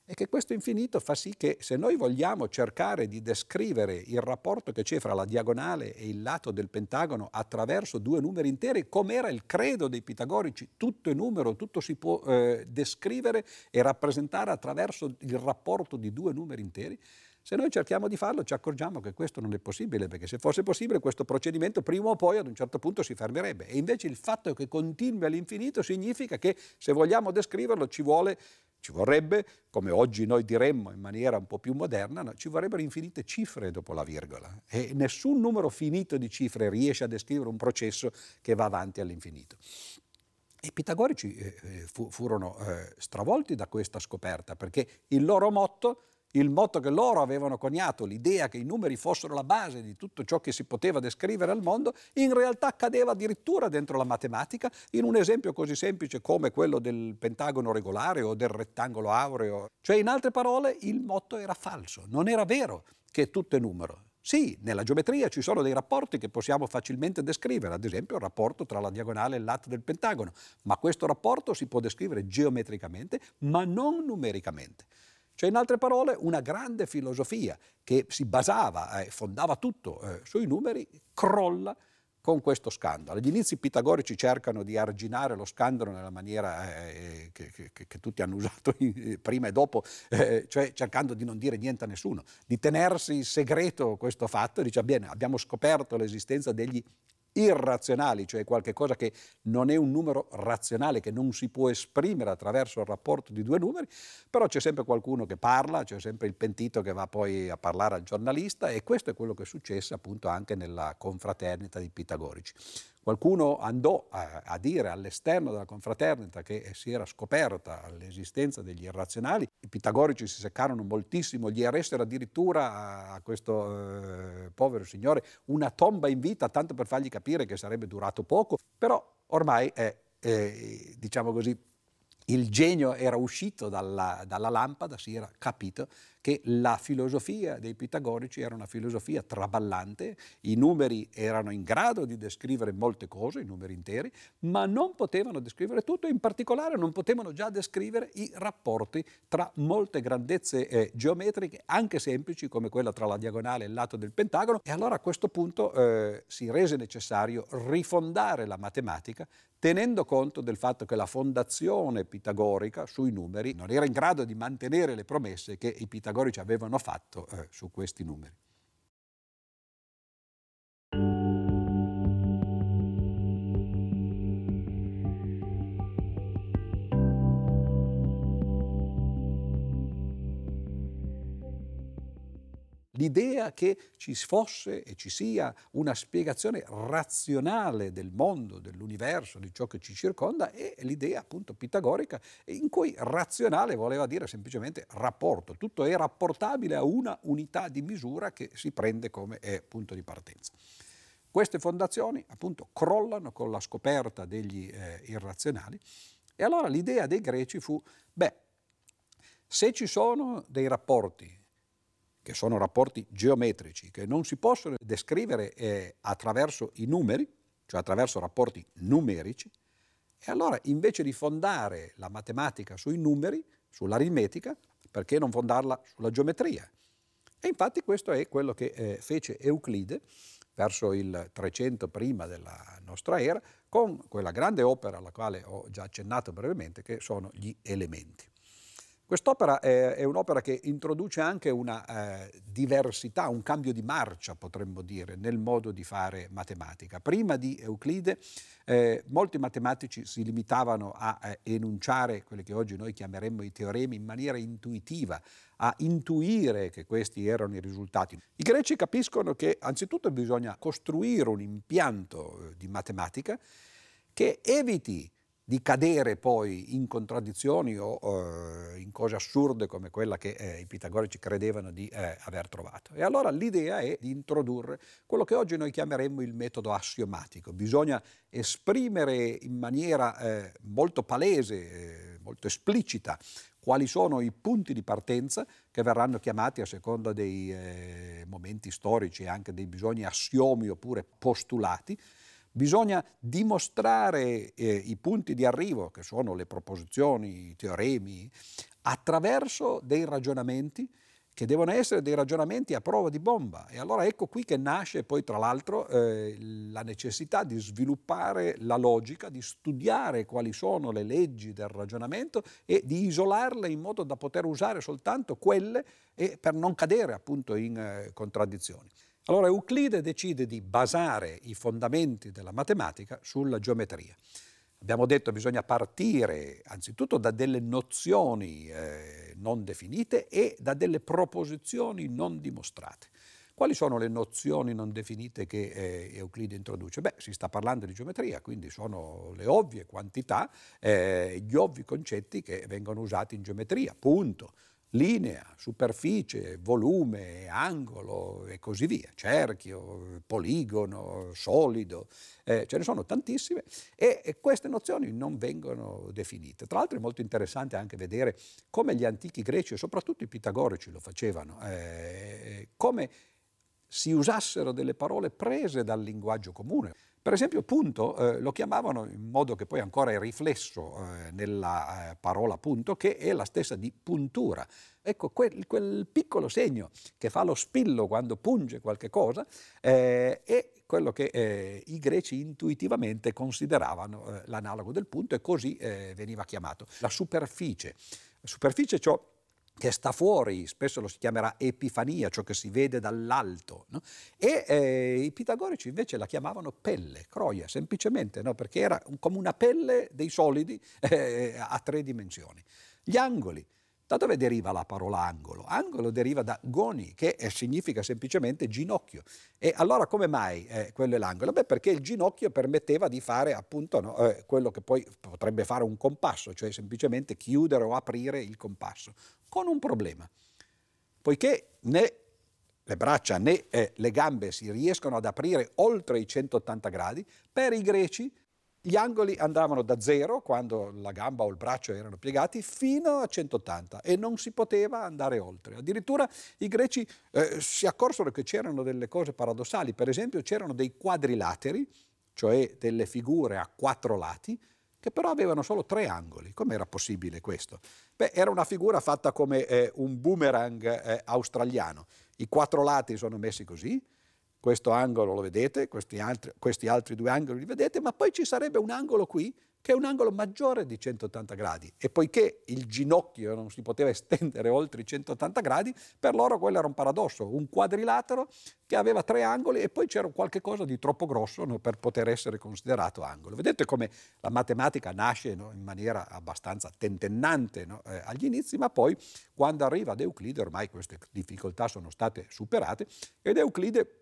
è che questo infinito fa sì che se noi vogliamo cercare di descrivere il rapporto che c'è fra la diagonale e il lato del pentagono attraverso due numeri interi, come era il credo dei pitagorici, tutto è numero, tutto si può eh, descrivere e rappresentare attraverso il rapporto di due numeri interi, se noi cerchiamo di farlo ci accorgiamo che questo non è possibile, perché se fosse possibile questo procedimento prima o poi ad un certo punto si fermerebbe. E invece il fatto che continui all'infinito significa che se vogliamo descriverlo ci vuole ci vorrebbe, come oggi noi diremmo in maniera un po' più moderna, no? ci vorrebbero infinite cifre dopo la virgola e nessun numero finito di cifre riesce a descrivere un processo che va avanti all'infinito. I pitagorici eh, eh furono eh, stravolti da questa scoperta perché il loro motto il motto che loro avevano coniato, l'idea che i numeri fossero la base di tutto ciò che si poteva descrivere al mondo, in realtà cadeva addirittura dentro la matematica in un esempio così semplice come quello del pentagono regolare o del rettangolo aureo. Cioè, in altre parole, il motto era falso, non era vero che tutto è numero. Sì, nella geometria ci sono dei rapporti che possiamo facilmente descrivere, ad esempio il rapporto tra la diagonale e il lato del pentagono, ma questo rapporto si può descrivere geometricamente, ma non numericamente. Cioè, in altre parole, una grande filosofia che si basava e eh, fondava tutto eh, sui numeri crolla con questo scandalo. Gli inizi pitagorici cercano di arginare lo scandalo nella maniera eh, che, che, che, tutti hanno usato *laughs* prima e dopo, eh, cioè cercando di non dire niente a nessuno, di tenersi segreto questo fatto, dice bene, abbiamo scoperto l'esistenza degli irrazionali, cioè qualcosa che non è un numero razionale, che non si può esprimere attraverso il rapporto di due numeri, però c'è sempre qualcuno che parla, c'è sempre il pentito che va poi a parlare al giornalista e questo è quello che successe appunto anche nella confraternita di Pitagorici. Qualcuno andò a, a, dire all'esterno della confraternita che si era scoperta l'esistenza degli irrazionali, i pitagorici si seccarono moltissimo, gli arrestero addirittura a questo eh, povero signore una tomba in vita, tanto per fargli capire che sarebbe durato poco, però ormai è, eh, diciamo così, il genio era uscito dalla, dalla lampada, si era capito che la filosofia dei pitagorici era una filosofia traballante, i numeri erano in grado di descrivere molte cose, i numeri interi, ma non potevano descrivere tutto, in particolare non potevano già descrivere i rapporti tra molte grandezze eh, geometriche, anche semplici come quella tra la diagonale e il lato del pentagono, e allora a questo punto eh, si rese necessario rifondare la matematica tenendo conto del fatto che la fondazione pitagorica sui numeri non era in grado di mantenere le promesse che i pitagorici avevano fatto eh, su questi numeri. L'idea che ci fosse e ci sia una spiegazione razionale del mondo, dell'universo, di ciò che ci circonda è l'idea appunto pitagorica in cui razionale voleva dire semplicemente rapporto, tutto è rapportabile a una unità di misura che si prende come punto di partenza. Queste fondazioni appunto crollano con la scoperta degli eh, irrazionali e allora l'idea dei greci fu, beh, se ci sono dei rapporti che sono rapporti geometrici, che non si possono descrivere eh, attraverso i numeri, cioè attraverso rapporti numerici, e allora invece di fondare la matematica sui numeri, sull'aritmetica, perché non fondarla sulla geometria? E infatti questo è quello che eh, fece Euclide verso il 300 prima della nostra era, con quella grande opera alla quale ho già accennato brevemente, che sono gli elementi. Quest'opera è, è un'opera che introduce anche una eh, diversità, un cambio di marcia, potremmo dire, nel modo di fare matematica. Prima di Euclide eh, molti matematici si limitavano a eh, enunciare quelli che oggi noi chiameremmo i teoremi in maniera intuitiva, a intuire che questi erano i risultati. I greci capiscono che anzitutto bisogna costruire un impianto eh, di matematica che eviti di cadere poi in contraddizioni o eh, in cose assurde come quella che eh, i pitagorici credevano di eh, aver trovato. E allora l'idea è di introdurre quello che oggi noi chiameremmo il metodo assiomatico. Bisogna esprimere in maniera eh, molto palese, eh, molto esplicita, quali sono i punti di partenza che verranno chiamati a seconda dei eh, momenti storici e anche dei bisogni assiomi oppure postulati, Bisogna dimostrare eh, i punti di arrivo, che sono le proposizioni, i teoremi, attraverso dei ragionamenti che devono essere dei ragionamenti a prova di bomba. E allora ecco qui che nasce poi tra l'altro eh, la necessità di sviluppare la logica, di studiare quali sono le leggi del ragionamento e di isolarle in modo da poter usare soltanto quelle e per non cadere appunto in eh, contraddizioni. Allora Euclide decide di basare i fondamenti della matematica sulla geometria. Abbiamo detto che bisogna partire anzitutto da delle nozioni eh, non definite e da delle proposizioni non dimostrate. Quali sono le nozioni non definite che eh, Euclide introduce? Beh, si sta parlando di geometria, quindi sono le ovvie quantità, eh, gli ovvi concetti che vengono usati in geometria, punto linea, superficie, volume, angolo e così via, cerchio, poligono, solido, eh, ce ne sono tantissime e, e, queste nozioni non vengono definite. Tra l'altro è molto interessante anche vedere come gli antichi greci e soprattutto i pitagorici lo facevano, eh, come si usassero delle parole prese dal linguaggio comune. Per esempio, punto eh, lo chiamavano in modo che poi ancora è riflesso eh, nella eh, parola punto, che è la stessa di puntura. Ecco, quel, quel, piccolo segno che fa lo spillo quando punge qualche cosa eh, è quello che eh, i greci intuitivamente consideravano eh, l'analogo del punto e così veniva chiamato. La superficie. La superficie, ciò che sta fuori, spesso lo si chiamerà epifania, ciò che si vede dall'alto, no? e eh, i pitagorici invece la chiamavano pelle, croia, semplicemente, no? perché era come una pelle dei solidi *laughs* eh, a tre dimensioni. Gli angoli, da dove deriva la parola angolo? Angolo deriva da goni, che significa semplicemente ginocchio. E allora come mai eh, quello è l'angolo? Beh, perché il ginocchio permetteva di fare appunto no, eh, quello che poi potrebbe fare un compasso, cioè semplicemente chiudere o aprire il compasso, con un problema. Poiché né le braccia né eh, le gambe si riescono ad aprire oltre i 180 gradi, per i greci gli angoli andavano da zero, quando la gamba o il braccio erano piegati, fino a 180 e non si poteva andare oltre. Addirittura i greci eh, si accorsero che c'erano delle cose paradossali, per esempio c'erano dei quadrilateri, cioè delle figure a quattro lati, che però avevano solo tre angoli. Com'era possibile questo? Beh, era una figura fatta come eh, un boomerang eh, australiano. I quattro lati sono messi così, questo angolo lo vedete, questi altri, questi altri due angoli li vedete, ma poi ci sarebbe un angolo qui che è un angolo maggiore di 180 gradi e poiché il ginocchio non si poteva estendere *laughs* oltre i 180 gradi, per loro quello era un paradosso, un quadrilatero che aveva tre angoli e poi c'era qualche cosa di troppo grosso no, per poter essere considerato angolo. Vedete come la matematica nasce no, in maniera abbastanza tentennante no, eh, agli inizi, ma poi quando arriva ad Euclide ormai queste difficoltà sono state superate ed Euclide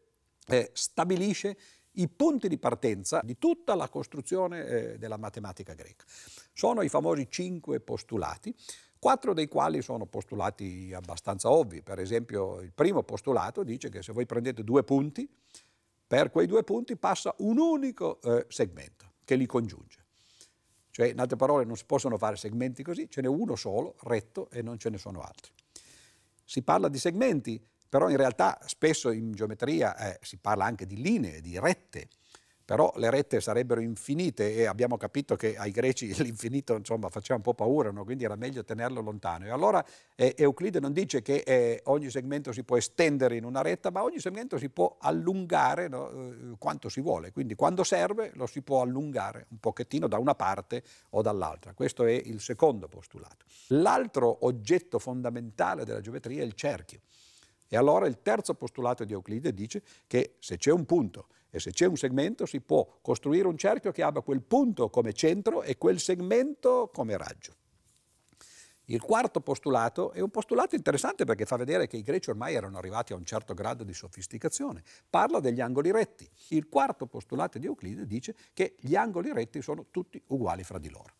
eh, stabilisce i punti di partenza di tutta la costruzione eh, della matematica greca. Sono i famosi cinque postulati, quattro dei quali sono postulati abbastanza ovvi. Per esempio, il primo postulato dice che se voi prendete due punti, per quei due punti passa un unico eh, segmento che li congiunge. Cioè, in altre parole, non si possono fare segmenti così, ce n'è uno solo, retto, e non ce ne sono altri. Si parla di segmenti però in realtà spesso in geometria eh, si parla anche di linee, di rette, però le rette sarebbero infinite e abbiamo capito che ai greci *laughs* l'infinito insomma, faceva un po' paura, no? quindi era meglio tenerlo lontano. E allora eh, Euclide non dice che eh, ogni segmento si può estendere in una retta, ma ogni segmento si può allungare no? eh, quanto si vuole, quindi quando serve lo si può allungare un pochettino da una parte o dall'altra. Questo è il secondo postulato. L'altro oggetto fondamentale della geometria è il cerchio. E allora il terzo postulato di Euclide dice che se c'è un punto e se c'è un segmento si può costruire un cerchio che abbia quel punto come centro e quel segmento come raggio. Il quarto postulato è un postulato interessante perché fa vedere che i greci ormai erano arrivati a un certo grado di sofisticazione. Parla degli angoli retti. Il quarto postulato di Euclide dice che gli angoli retti sono tutti uguali fra di loro.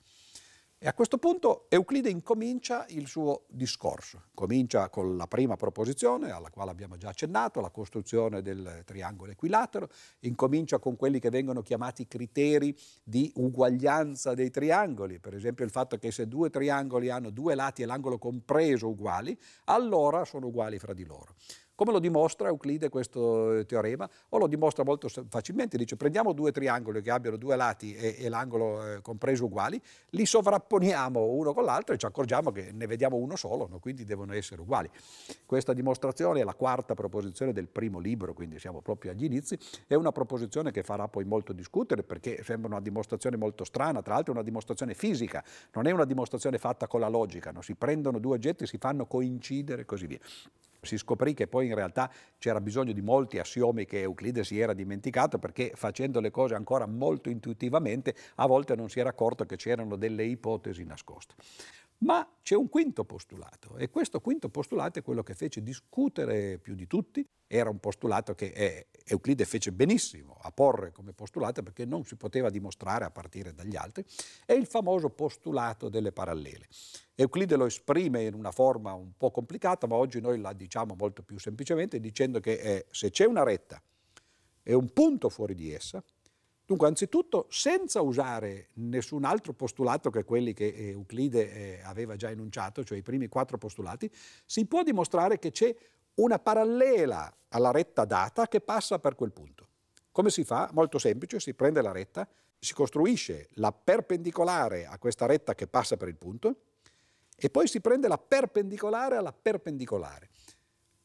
E a questo punto Euclide incomincia il suo discorso. Comincia con la prima proposizione, alla quale abbiamo già accennato, la costruzione del triangolo equilatero, incomincia con quelli che vengono chiamati criteri di uguaglianza dei triangoli, per esempio il fatto che se due triangoli hanno due lati e l'angolo compreso uguali, allora sono uguali fra di loro. Come lo dimostra Euclide questo eh, teorema? O lo dimostra molto facilmente, dice prendiamo due triangoli che abbiano due lati e, e l'angolo eh, compreso uguali, li sovrapponiamo uno con l'altro e ci accorgiamo che ne vediamo uno solo, no? quindi devono essere uguali. Questa dimostrazione è la quarta proposizione del primo libro, quindi siamo proprio agli inizi, è una proposizione che farà poi molto discutere perché sembra una dimostrazione molto strana, tra l'altro è una dimostrazione fisica, non è una dimostrazione fatta con la logica, no? si prendono due oggetti, si fanno coincidere e così via. Si scoprì che poi in realtà c'era bisogno di molti assiomi che Euclide si era dimenticato perché facendo le cose ancora molto intuitivamente a volte non si era accorto che c'erano delle ipotesi nascoste. Ma c'è un quinto postulato e questo quinto postulato è quello che fece discutere più di tutti, era un postulato che eh, Euclide fece benissimo a porre come postulato perché non si poteva dimostrare a partire dagli altri, è il famoso postulato delle parallele. Euclide lo esprime in una forma un po' complicata, ma oggi noi la diciamo molto più semplicemente dicendo che eh, se c'è una retta e un punto fuori di essa, Dunque, anzitutto, senza usare nessun altro postulato che quelli che Euclide eh, aveva già enunciato, cioè i primi quattro postulati, si può dimostrare che c'è una parallela alla retta data che passa per quel punto. Come si fa? Molto semplice, si prende la retta, si costruisce la perpendicolare a questa retta che passa per il punto e poi si prende la perpendicolare alla perpendicolare.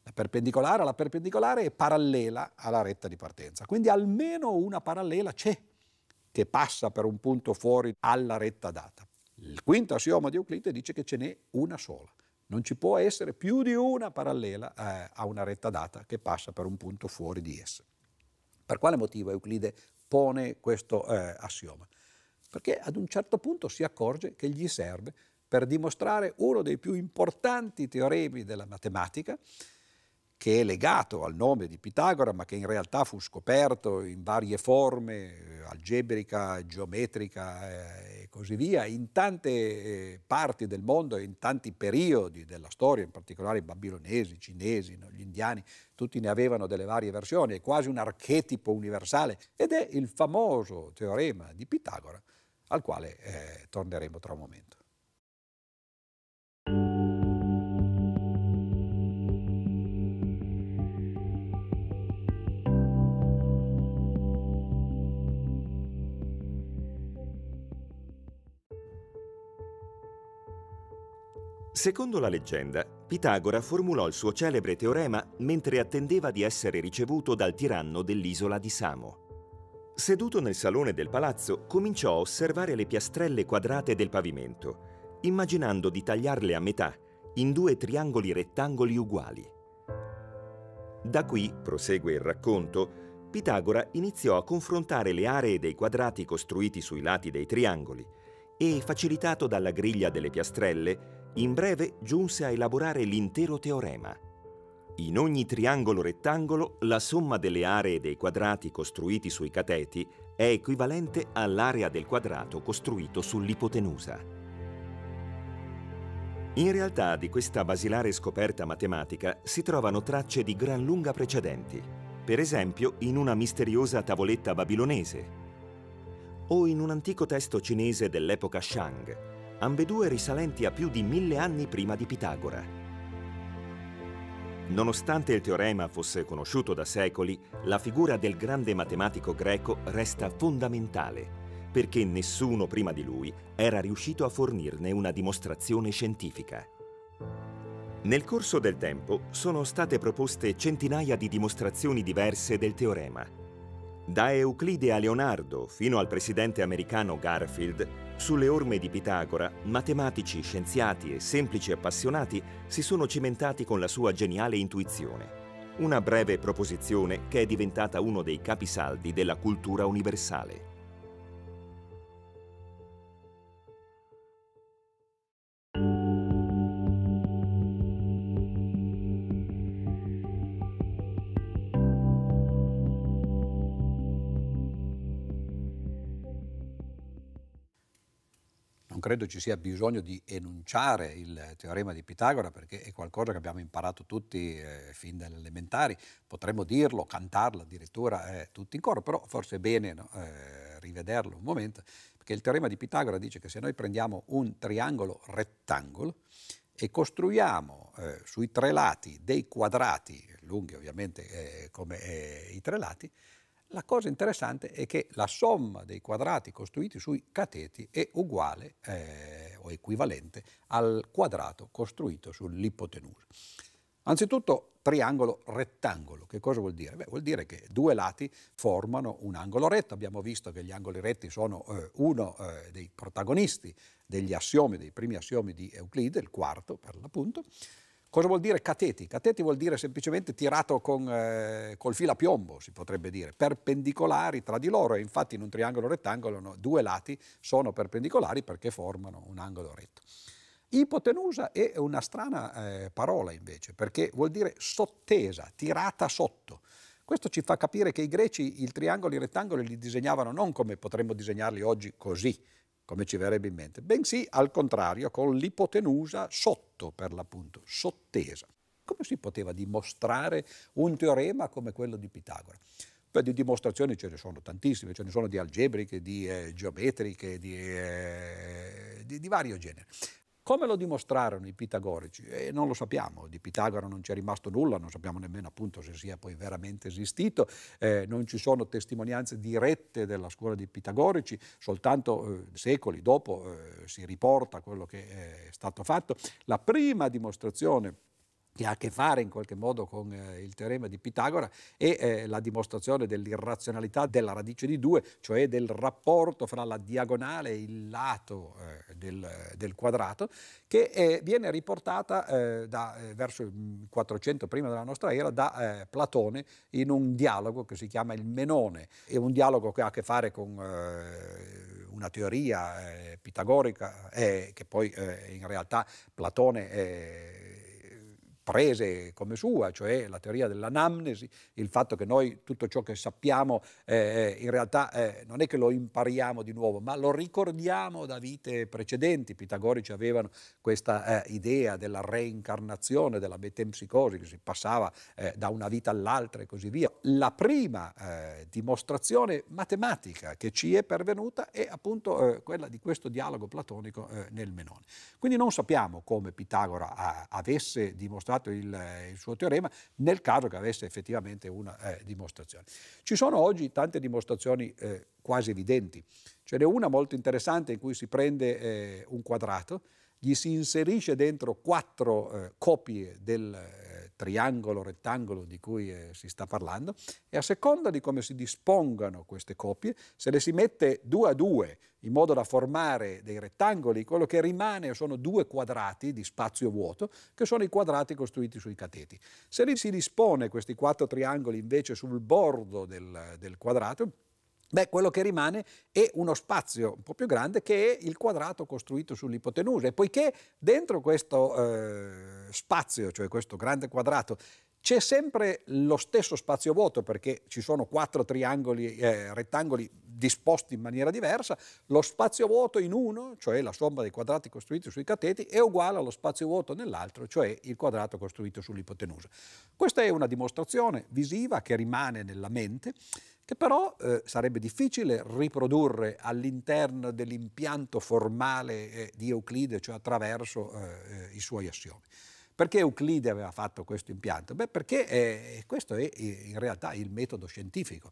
La perpendicolare alla perpendicolare è parallela alla retta di partenza, quindi almeno una parallela c'è che passa per un punto fuori alla retta data. Il quinto assioma di Euclide dice che ce n'è una sola. Non ci può essere più di una parallela eh, a una retta data che passa per un punto fuori di essa. Per quale motivo Euclide pone questo eh, assioma? Perché ad un certo punto si accorge che gli serve per dimostrare uno dei più importanti teoremi della matematica, che è legato al nome di Pitagora, ma che in realtà fu scoperto in varie forme, eh, algebrica, geometrica eh, e così via, in tante eh, parti del mondo, in tanti periodi della storia, in particolare i babilonesi, i cinesi, gli indiani, tutti ne avevano delle varie versioni, è quasi un archetipo universale ed è il famoso teorema di Pitagora al quale eh, torneremo tra un momento. Secondo la leggenda, Pitagora formulò il suo celebre teorema mentre attendeva di essere ricevuto dal tiranno dell'isola di Samo. Seduto nel salone del palazzo, cominciò a osservare le piastrelle quadrate del pavimento, immaginando di tagliarle a metà in due triangoli rettangoli uguali. Da qui, prosegue il racconto, Pitagora iniziò a confrontare le aree dei quadrati costruiti sui lati dei triangoli e, facilitato dalla griglia delle piastrelle, in breve giunse a elaborare l'intero teorema. In ogni triangolo rettangolo la somma delle aree dei quadrati costruiti sui cateti è equivalente all'area del quadrato costruito sull'ipotenusa. In realtà di questa basilare scoperta matematica si trovano tracce di gran lunga precedenti, per esempio in una misteriosa tavoletta babilonese o in un antico testo cinese dell'epoca Shang, ambedue risalenti a più di mille anni prima di Pitagora. Nonostante il teorema fosse conosciuto da secoli, la figura del grande matematico greco resta fondamentale, perché nessuno prima di lui era riuscito a fornirne una dimostrazione scientifica. Nel corso del tempo sono state proposte centinaia di dimostrazioni diverse del teorema. Da Euclide a Leonardo fino al presidente americano Garfield, sulle orme di Pitagora, matematici, scienziati e semplici appassionati si sono cimentati con la sua geniale intuizione. Una breve proposizione che è diventata uno dei capisaldi della cultura universale. Credo ci sia bisogno di enunciare il teorema di Pitagora perché è qualcosa che abbiamo imparato tutti eh, fin dalle elementari, potremmo dirlo, cantarlo addirittura eh, tutti in coro, però forse è bene no, eh, rivederlo un momento, perché il teorema di Pitagora dice che se noi prendiamo un triangolo rettangolo e costruiamo eh, sui tre lati dei quadrati, lunghi ovviamente eh, come eh, i tre lati, la cosa interessante è che la somma dei quadrati costruiti sui cateti è uguale eh, o equivalente al quadrato costruito sull'ipotenusa. Anzitutto triangolo rettangolo, che cosa vuol dire? Beh, vuol dire che due lati formano un angolo retto, abbiamo visto che gli angoli retti sono eh, uno eh, dei protagonisti degli assiomi, dei primi assiomi di Euclide, il quarto per l'appunto, Cosa vuol dire cateti? Cateti vuol dire semplicemente tirato con, eh, col filo a piombo, si potrebbe dire, perpendicolari tra di loro e infatti in un triangolo rettangolo no, due lati sono perpendicolari perché formano un angolo retto. Ipotenusa è una strana eh, parola invece perché vuol dire sottesa, tirata sotto. Questo ci fa capire che i greci i rettangoli li disegnavano non come potremmo disegnarli oggi così, come ci verrebbe in mente, bensì al contrario con l'ipotenusa sotto per l'appunto, sottesa. Come si poteva dimostrare un teorema come quello di Pitagora? Beh, di dimostrazioni ce ne sono tantissime, ce ne sono di algebriche, di eh, geometriche, di, eh, di, di vario genere. Come lo dimostrarono i pitagorici? Eh, non lo sappiamo, di Pitagora non c'è rimasto nulla, non sappiamo nemmeno appunto se sia poi veramente esistito, eh, non ci sono testimonianze dirette della scuola dei pitagorici, soltanto eh, secoli dopo eh, si riporta quello che è stato fatto. La prima dimostrazione che ha a che fare in qualche modo con eh, il teorema di Pitagora e eh, la dimostrazione dell'irrazionalità della radice di 2, cioè del rapporto fra la diagonale e il lato eh, del, del, quadrato, che eh, viene riportata eh, da, eh, verso il 400 prima della nostra era da Platone in un dialogo che si chiama il Menone. È un dialogo che ha a che fare con una teoria pitagorica che poi in realtà Platone prese come sua, cioè la teoria dell'anamnesi, il fatto che noi tutto ciò che sappiamo eh, in realtà eh, non è che lo impariamo di nuovo, ma lo ricordiamo da vite precedenti. I pitagorici avevano questa eh, idea della reincarnazione, della metempsicosi, che si passava eh, da una vita all'altra e così via. La prima eh, dimostrazione matematica che ci è pervenuta è appunto eh, quella di questo dialogo platonico nel Menone. Quindi non sappiamo come Pitagora avesse dimostrato dimostrato il, il, suo teorema nel caso che avesse effettivamente una eh, dimostrazione. Ci sono oggi tante dimostrazioni eh, quasi evidenti. Ce n'è una molto interessante in cui si prende eh, un quadrato, gli si inserisce dentro quattro eh, copie del eh, triangolo, rettangolo di cui eh, si sta parlando e a seconda di come si dispongano queste copie, se le si mette due a due in modo da formare dei rettangoli, quello che rimane sono due quadrati di spazio vuoto, che sono i quadrati costruiti sui cateti. Se li si dispone questi quattro triangoli invece sul bordo del, del quadrato, Beh, quello che rimane è uno spazio un po' più grande che è il quadrato costruito sull'ipotenusa e poiché dentro questo eh, spazio, cioè questo grande quadrato, c'è sempre lo stesso spazio vuoto perché ci sono quattro triangoli, eh, rettangoli disposti in maniera diversa, lo spazio vuoto in uno, cioè la somma dei quadrati costruiti sui cateti, è uguale allo spazio vuoto nell'altro, cioè il quadrato costruito sull'ipotenusa. Questa è una dimostrazione visiva che rimane nella mente che però eh, sarebbe difficile riprodurre all'interno dell'impianto formale eh, di Euclide, cioè attraverso eh, i suoi assiomi. Perché Euclide aveva fatto questo impianto? Beh, perché eh, questo è in realtà il metodo scientifico.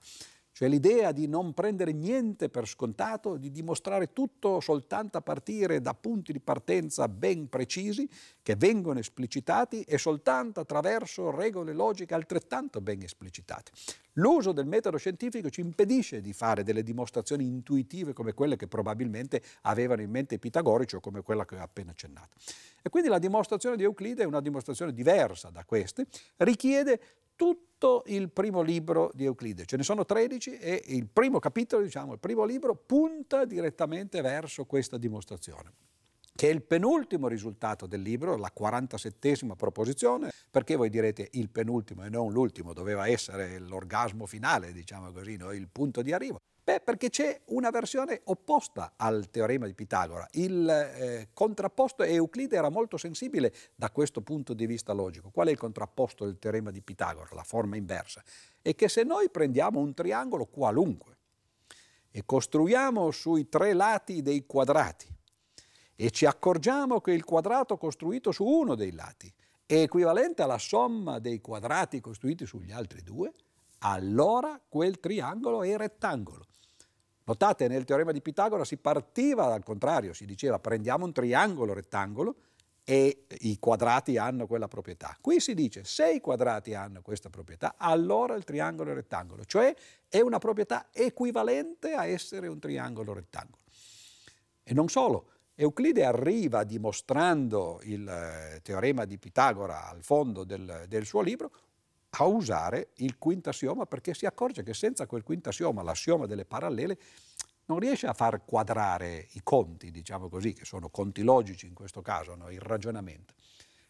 Cioè l'idea di non prendere niente per scontato, di dimostrare tutto soltanto a partire da punti di partenza ben precisi che vengono esplicitati e soltanto attraverso regole logiche altrettanto ben esplicitate. L'uso del metodo scientifico ci impedisce di fare delle dimostrazioni intuitive come quelle che probabilmente avevano in mente i pitagorici o come quella che ho appena accennato. E quindi la dimostrazione di Euclide è una dimostrazione diversa da queste, richiede tutto il primo libro di Euclide. Ce ne sono 13 e il primo capitolo, diciamo, il primo libro, punta direttamente verso questa dimostrazione che è il penultimo risultato del libro, la 47esima proposizione, perché voi direte il penultimo e non l'ultimo, doveva essere l'orgasmo finale, diciamo così, no? il punto di arrivo. Beh, perché c'è una versione opposta al teorema di Pitagora. Il eh, contrapposto Euclide era molto sensibile da questo punto di vista logico. Qual è il contrapposto del teorema di Pitagora, la forma inversa? È che se noi prendiamo un triangolo qualunque e costruiamo sui tre lati dei quadrati e ci accorgiamo che il quadrato costruito su uno dei lati è equivalente alla somma dei quadrati costruiti sugli altri due, allora quel triangolo è rettangolo. Notate, nel teorema di Pitagora si partiva dal contrario, si diceva prendiamo un triangolo rettangolo e i quadrati hanno quella proprietà. Qui si dice se i quadrati hanno questa proprietà, allora il triangolo è rettangolo, cioè è una proprietà equivalente a essere un triangolo rettangolo. E non solo, Euclide arriva dimostrando il eh, teorema di Pitagora al fondo del, del suo libro a usare il quinto assioma perché si accorge che senza quel quinto assioma, l'assioma delle parallele, non riesce a far quadrare i conti, diciamo così, che sono conti logici in questo caso, no? il ragionamento.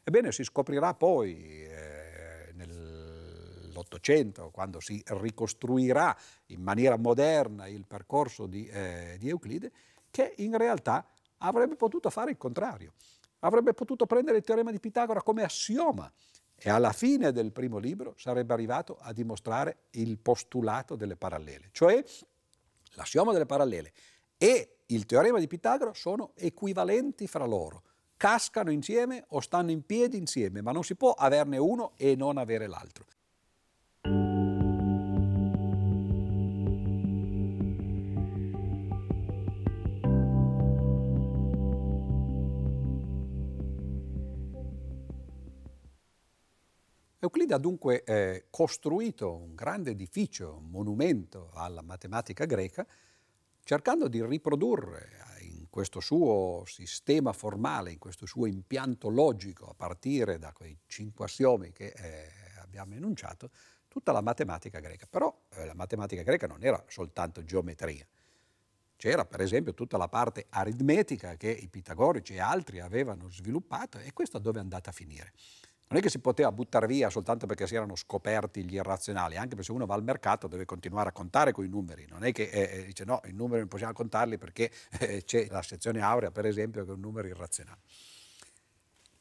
Ebbene, si scoprirà poi eh, nell'Ottocento, quando si ricostruirà in maniera moderna il percorso di, eh, di Euclide, che in realtà avrebbe potuto fare il contrario. Avrebbe potuto prendere il teorema di Pitagora come assioma e alla fine del primo libro sarebbe arrivato a dimostrare il postulato delle parallele, cioè l'assioma delle parallele e il teorema di Pitagora sono equivalenti fra loro, cascano insieme o stanno in piedi insieme, ma non si può averne uno e non avere l'altro. Euclide ha dunque eh, costruito un grande edificio, un monumento alla matematica greca, cercando di riprodurre eh, in questo suo sistema formale, in questo suo impianto logico, a partire da quei cinque assiomi che eh, abbiamo enunciato, tutta la matematica greca. Però eh, la matematica greca non era soltanto geometria. C'era per esempio tutta la parte aritmetica che i pitagorici e altri avevano sviluppato e questo dove è andata a finire? Non è che si poteva buttare via soltanto perché si erano scoperti gli irrazionali, anche perché se uno va al mercato deve continuare a contare con i numeri, non è che eh, eh, dice no, i numeri non possiamo contarli perché *laughs* eh, c'è la sezione aurea per esempio che è un numero irrazionale.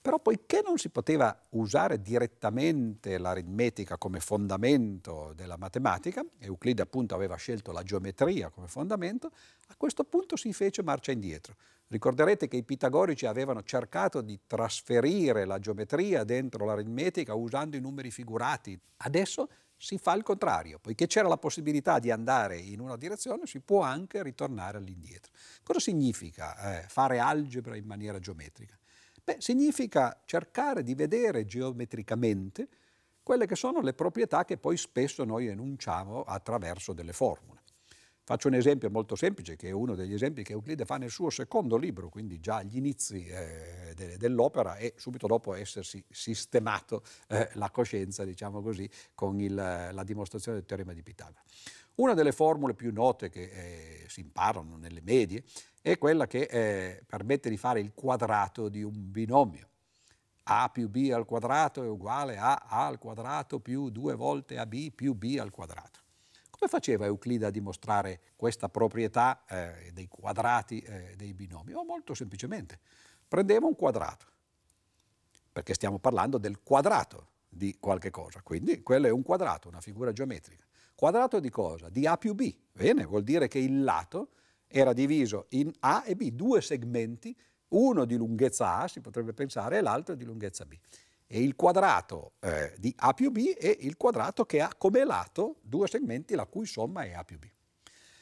Però poiché non si poteva usare direttamente l'aritmetica come fondamento della matematica, Euclide appunto aveva scelto la geometria come fondamento, a questo punto si fece marcia indietro. Ricorderete che i pitagorici avevano cercato di trasferire la geometria dentro l'aritmetica usando i numeri figurati. Adesso si fa il contrario, poiché c'era la possibilità di andare in una direzione, si può anche ritornare all'indietro. Cosa significa eh, fare algebra in maniera geometrica? Beh, significa cercare di vedere geometricamente quelle che sono le proprietà che poi spesso noi enunciamo attraverso delle formule. Faccio un esempio molto semplice, che è uno degli esempi che Euclide fa nel suo secondo libro, quindi già agli inizi eh, de- dell'opera e subito dopo essersi sistemato eh, la coscienza, diciamo così, con il, la dimostrazione del teorema di Pitagora. Una delle formule più note che eh, si imparano nelle medie è quella che eh, permette di fare il quadrato di un binomio. A più B al quadrato è uguale a A al quadrato più due volte AB più B al quadrato. Come faceva Euclide a dimostrare questa proprietà eh, dei quadrati eh, dei binomi? Oh, molto semplicemente. Prendeva un quadrato, perché stiamo parlando del quadrato di qualche cosa, quindi quello è un quadrato, una figura geometrica. Quadrato di cosa? Di A più B. Bene, vuol dire che il lato era diviso in A e B, due segmenti, uno di lunghezza A, si potrebbe pensare, e l'altro di lunghezza B e il quadrato eh, di A più B è il quadrato che ha come lato due segmenti la cui somma è A più B.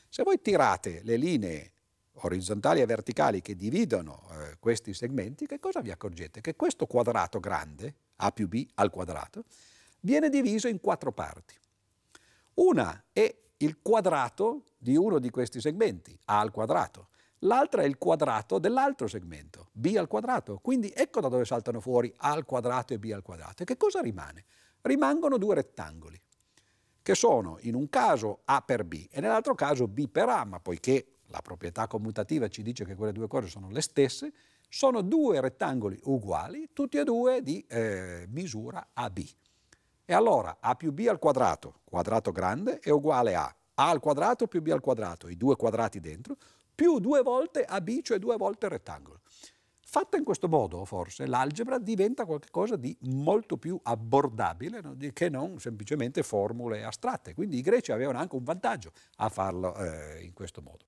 Se voi tirate le linee orizzontali e verticali che dividono eh, questi segmenti, che cosa vi accorgete? Che questo quadrato grande, A più B al quadrato, viene diviso in quattro parti. Una è il quadrato di uno di questi segmenti, A al quadrato l'altra è il quadrato dell'altro segmento, b al quadrato. Quindi ecco da dove saltano fuori a al quadrato e b al quadrato. E che cosa rimane? Rimangono due rettangoli, che sono in un caso a per b e nell'altro caso b per a, ma poiché la proprietà commutativa ci dice che quelle due cose sono le stesse, sono due rettangoli uguali, tutti e due di eh, misura AB. E allora a più b al quadrato, quadrato grande, è uguale a a al quadrato più b al quadrato, i due quadrati dentro, più due volte AB, cioè due volte il rettangolo. Fatta in questo modo, forse, l'algebra diventa qualcosa di molto più abbordabile no? che non semplicemente formule astratte. Quindi i greci avevano anche un vantaggio a farlo eh, in questo modo.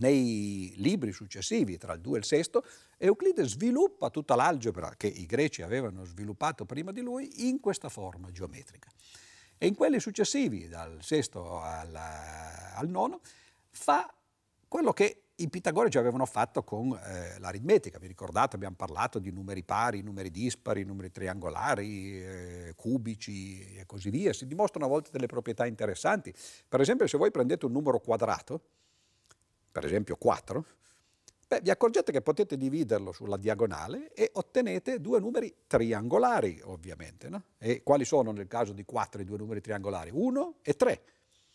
Nei libri successivi, tra il 2 e il 6, Euclide sviluppa tutta l'algebra che i greci avevano sviluppato prima di lui in questa forma geometrica. E in quelli successivi, dal 6 al, al 9, fa quello che i pitagorici avevano fatto con eh, l'aritmetica. Vi ricordate, abbiamo parlato di numeri pari, numeri dispari, numeri triangolari, eh, cubici e così via. Si dimostrano a volte delle proprietà interessanti. Per esempio, se voi prendete un numero quadrato, per esempio 4, beh, vi accorgete che potete dividerlo sulla diagonale e ottenete due numeri triangolari, ovviamente. No? E quali sono nel caso di 4 i due numeri triangolari? 1 e 3.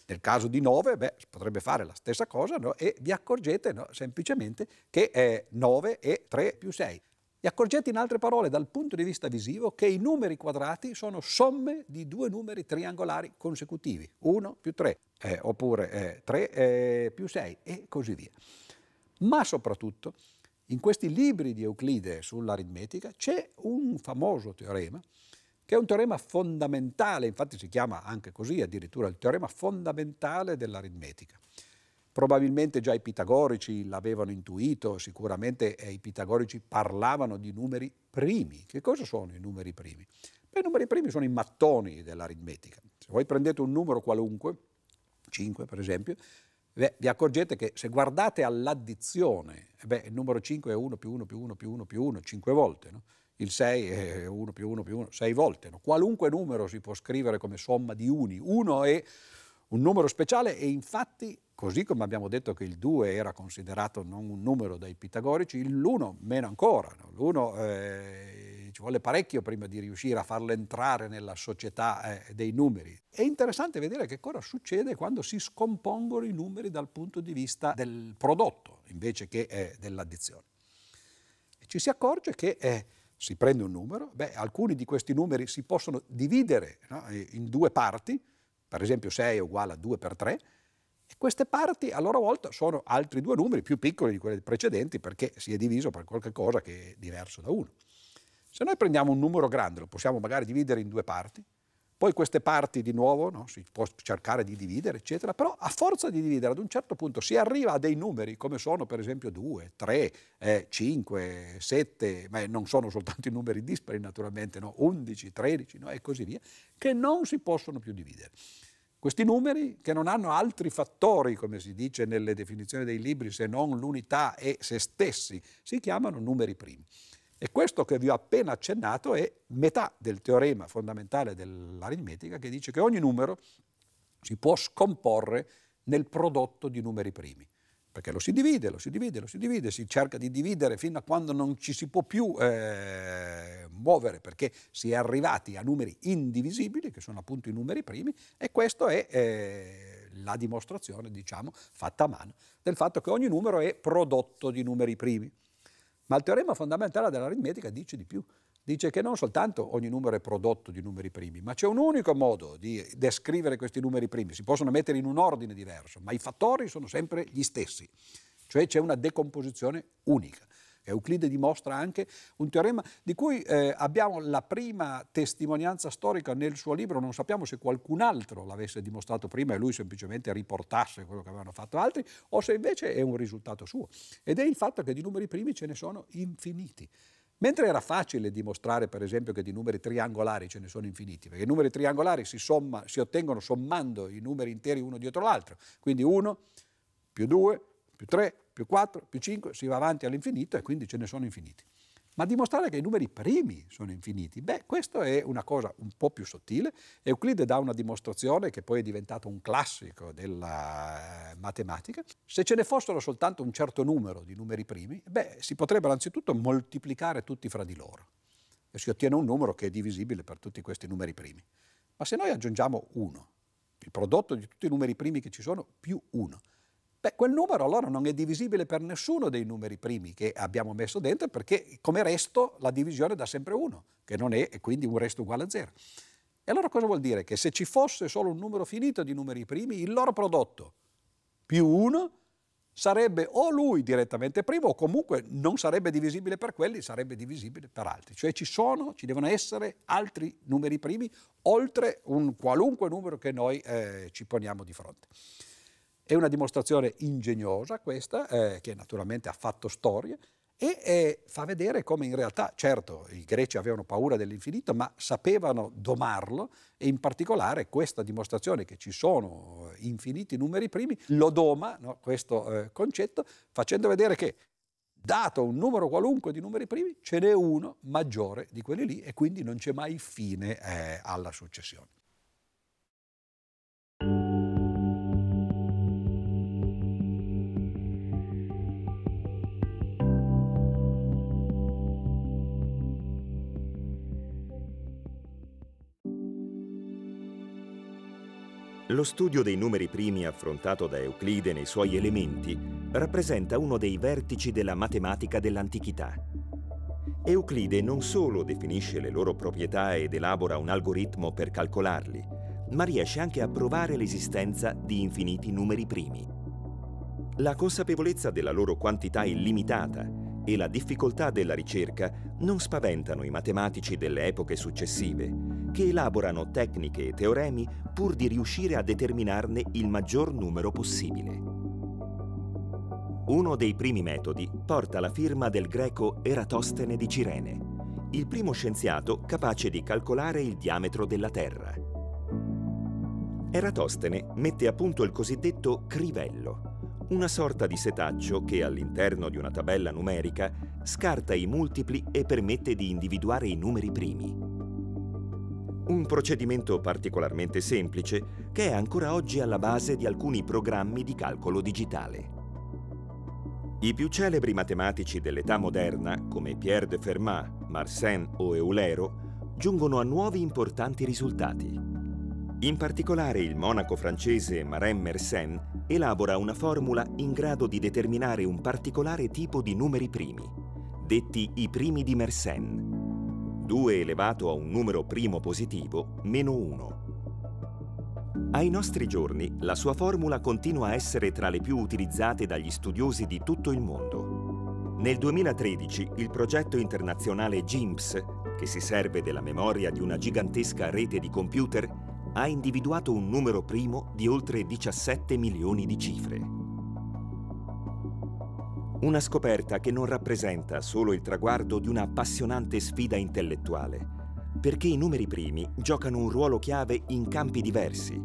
Nel caso di 9, beh, potrebbe fare la stessa cosa no? e vi accorgete no, semplicemente che è 9 e 3 più 6. Vi accorgete in altre parole dal punto di vista visivo che i numeri quadrati sono somme di due numeri triangolari consecutivi, 1 più 3, eh, oppure eh, 3 eh, più 6 e così via. Ma soprattutto in questi libri di Euclide sull'aritmetica c'è un famoso teorema che è un teorema fondamentale, infatti si chiama anche così addirittura il teorema fondamentale dell'aritmetica. Probabilmente già i pitagorici l'avevano intuito, sicuramente eh, i pitagorici parlavano di numeri primi. Che cosa sono i numeri primi? Beh, i numeri primi sono i mattoni dell'aritmetica. Se voi prendete un numero qualunque, 5 per esempio, beh, vi accorgete che se guardate all'addizione, eh beh, il numero 5 è 1 più 1 più 1 più 1 più 1, 5 volte, no? il 6 è 1 più 1 più 1, 6 volte. No? Qualunque numero si può scrivere come somma di uni. 1 è un numero speciale e infatti Così come abbiamo detto che il 2 era considerato non un numero dai pitagorici, l'1 meno ancora. No? L'1 eh, ci vuole parecchio prima di riuscire a farlo entrare nella società eh, dei numeri. È interessante vedere che cosa succede quando si scompongono i numeri dal punto di vista del prodotto invece che eh, dell'addizione. E ci si accorge che eh, si prende un numero, beh, alcuni di questi numeri si possono dividere no? in due parti, per esempio 6 è uguale a 2 per 3, e queste parti a loro volta sono altri due numeri più piccoli di quelli precedenti perché si è diviso per qualche cosa che è diverso da uno. Se noi prendiamo un numero grande, lo possiamo magari dividere in due parti, Poi queste parti di nuovo no, si può cercare di dividere, eccetera, però a forza di dividere ad un certo punto si arriva a dei numeri come sono per esempio 2, 3, eh, 5, 7, ma non sono soltanto i numeri dispari naturalmente, no? 11, 13 no? e così via, che non si possono più dividere. Questi numeri, che non hanno altri fattori, come si dice nelle definizioni dei libri, se non l'unità e se stessi, si chiamano numeri primi. E questo che vi ho appena accennato è metà del teorema fondamentale dell'aritmetica che dice che ogni numero si può scomporre nel prodotto di numeri primi. Perché lo si divide, lo si divide, lo si divide, si cerca di dividere fino a quando non ci si può più eh, muovere perché si è arrivati a numeri indivisibili, che sono appunto i numeri primi, e questa è eh, la dimostrazione, diciamo, fatta a mano, del fatto che ogni numero è prodotto di numeri primi. Ma il teorema fondamentale dell'aritmetica dice di più. Dice che non soltanto ogni numero è prodotto di numeri primi, ma c'è un unico modo di descrivere questi numeri primi. Si possono mettere in un ordine diverso, ma i fattori sono sempre gli stessi. Cioè c'è una decomposizione unica. Euclide dimostra anche un teorema di cui eh, abbiamo la prima testimonianza storica nel suo libro, non sappiamo se qualcun altro l'avesse dimostrato prima e lui semplicemente riportasse quello che avevano fatto altri o se invece è un risultato suo. Ed è il fatto che di numeri primi ce ne sono infiniti. Mentre era facile dimostrare, per esempio, che di numeri triangolari ce ne sono infiniti, perché i numeri triangolari si, somma, si ottengono sommando i numeri interi uno dietro l'altro, quindi 1 più 2 più 3 più 4, più 5, si va avanti all'infinito e quindi ce ne sono infiniti. Ma dimostrare che i numeri primi sono infiniti, beh, questa è una cosa un po' più sottile. Euclide dà una dimostrazione che poi è diventato un classico della eh, matematica. Se ce ne fossero soltanto un certo numero di numeri primi, beh, si potrebbero anzitutto moltiplicare tutti fra di loro e si ottiene un numero che è divisibile per tutti questi numeri primi. Ma se noi aggiungiamo 1, il prodotto di tutti i numeri primi che ci sono, più 1, Beh, quel numero allora non è divisibile per nessuno dei numeri primi che abbiamo messo dentro perché come resto la divisione dà sempre 1, che non è e quindi un resto uguale a 0. E allora cosa vuol dire? Che se ci fosse solo un numero finito di numeri primi, il loro prodotto più 1 sarebbe o lui direttamente primo o comunque non sarebbe divisibile per quelli, sarebbe divisibile per altri. Cioè ci sono, ci devono essere altri numeri primi oltre un qualunque numero che noi eh, ci poniamo di fronte. È una dimostrazione ingegnosa questa, eh, che naturalmente ha fatto storia e eh, fa vedere come in realtà, certo, i greci avevano paura dell'infinito, ma sapevano domarlo e in particolare questa dimostrazione che ci sono infiniti numeri primi lo doma no, questo eh, concetto facendo vedere che dato un numero qualunque di numeri primi ce n'è uno maggiore di quelli lì e quindi non c'è mai fine eh, alla successione. Lo studio dei numeri primi affrontato da Euclide nei suoi elementi rappresenta uno dei vertici della matematica dell'antichità. Euclide non solo definisce le loro proprietà ed elabora un algoritmo per calcolarli, ma riesce anche a provare l'esistenza di infiniti numeri primi. La consapevolezza della loro quantità illimitata e la difficoltà della ricerca non spaventano i matematici delle epoche successive, che elaborano tecniche e teoremi pur di riuscire a determinarne il maggior numero possibile. Uno dei primi metodi porta la firma del greco Eratostene di Cirene, il primo scienziato capace di calcolare il diametro della Terra. Eratostene mette a punto il cosiddetto crivello, una sorta di setaccio che all'interno di una tabella numerica scarta i multipli e permette di individuare i numeri primi. Un procedimento particolarmente semplice che è ancora oggi alla base di alcuni programmi di calcolo digitale. I più celebri matematici dell'età moderna, come Pierre de Fermat, Mersenne o Eulero, giungono a nuovi importanti risultati. In particolare il monaco francese Marin Mersenne elabora una formula in grado di determinare un particolare tipo di numeri primi, detti i primi di Mersenne, 2 elevato a un numero primo positivo meno 1. Ai nostri giorni la sua formula continua a essere tra le più utilizzate dagli studiosi di tutto il mondo. Nel 2013 il progetto internazionale GIMPS che si serve della memoria di una gigantesca rete di computer, ha individuato un numero primo di oltre 17 milioni di cifre. Una scoperta che non rappresenta solo il traguardo di una appassionante sfida intellettuale, perché i numeri primi giocano un ruolo chiave in campi diversi.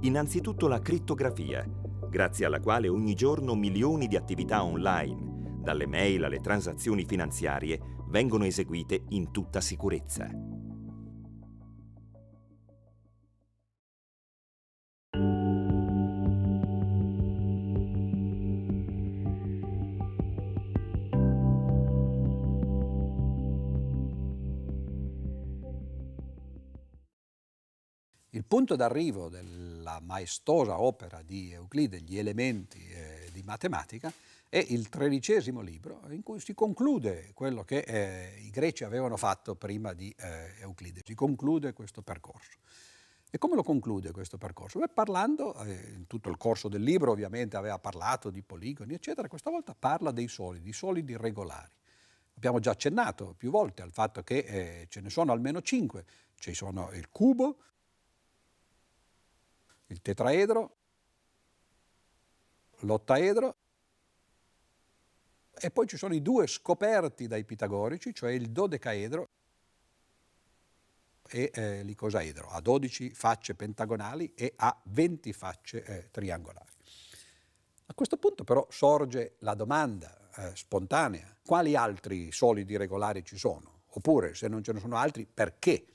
Innanzitutto la crittografia, grazie alla quale ogni giorno milioni di attività online, dalle mail alle transazioni finanziarie, vengono eseguite in tutta sicurezza. Punto d'arrivo della maestosa opera di Euclide, Gli elementi eh, di matematica, è il tredicesimo libro in cui si conclude quello che eh, i greci avevano fatto prima di eh, Euclide, si conclude questo percorso. E come lo conclude questo percorso? Beh, parlando, eh, in tutto il corso del libro ovviamente aveva parlato di poligoni, eccetera, questa volta parla dei solidi, solidi regolari. Abbiamo già accennato più volte al fatto che eh, ce ne sono almeno cinque, ci sono il cubo, il tetraedro, l'ottaedro e poi ci sono i due scoperti dai pitagorici, cioè il dodecaedro e eh, l'icosaedro, a 12 facce pentagonali e a 20 facce eh, triangolari. A questo punto però sorge la domanda eh, spontanea, quali altri solidi regolari ci sono? Oppure, se non ce ne sono altri, perché?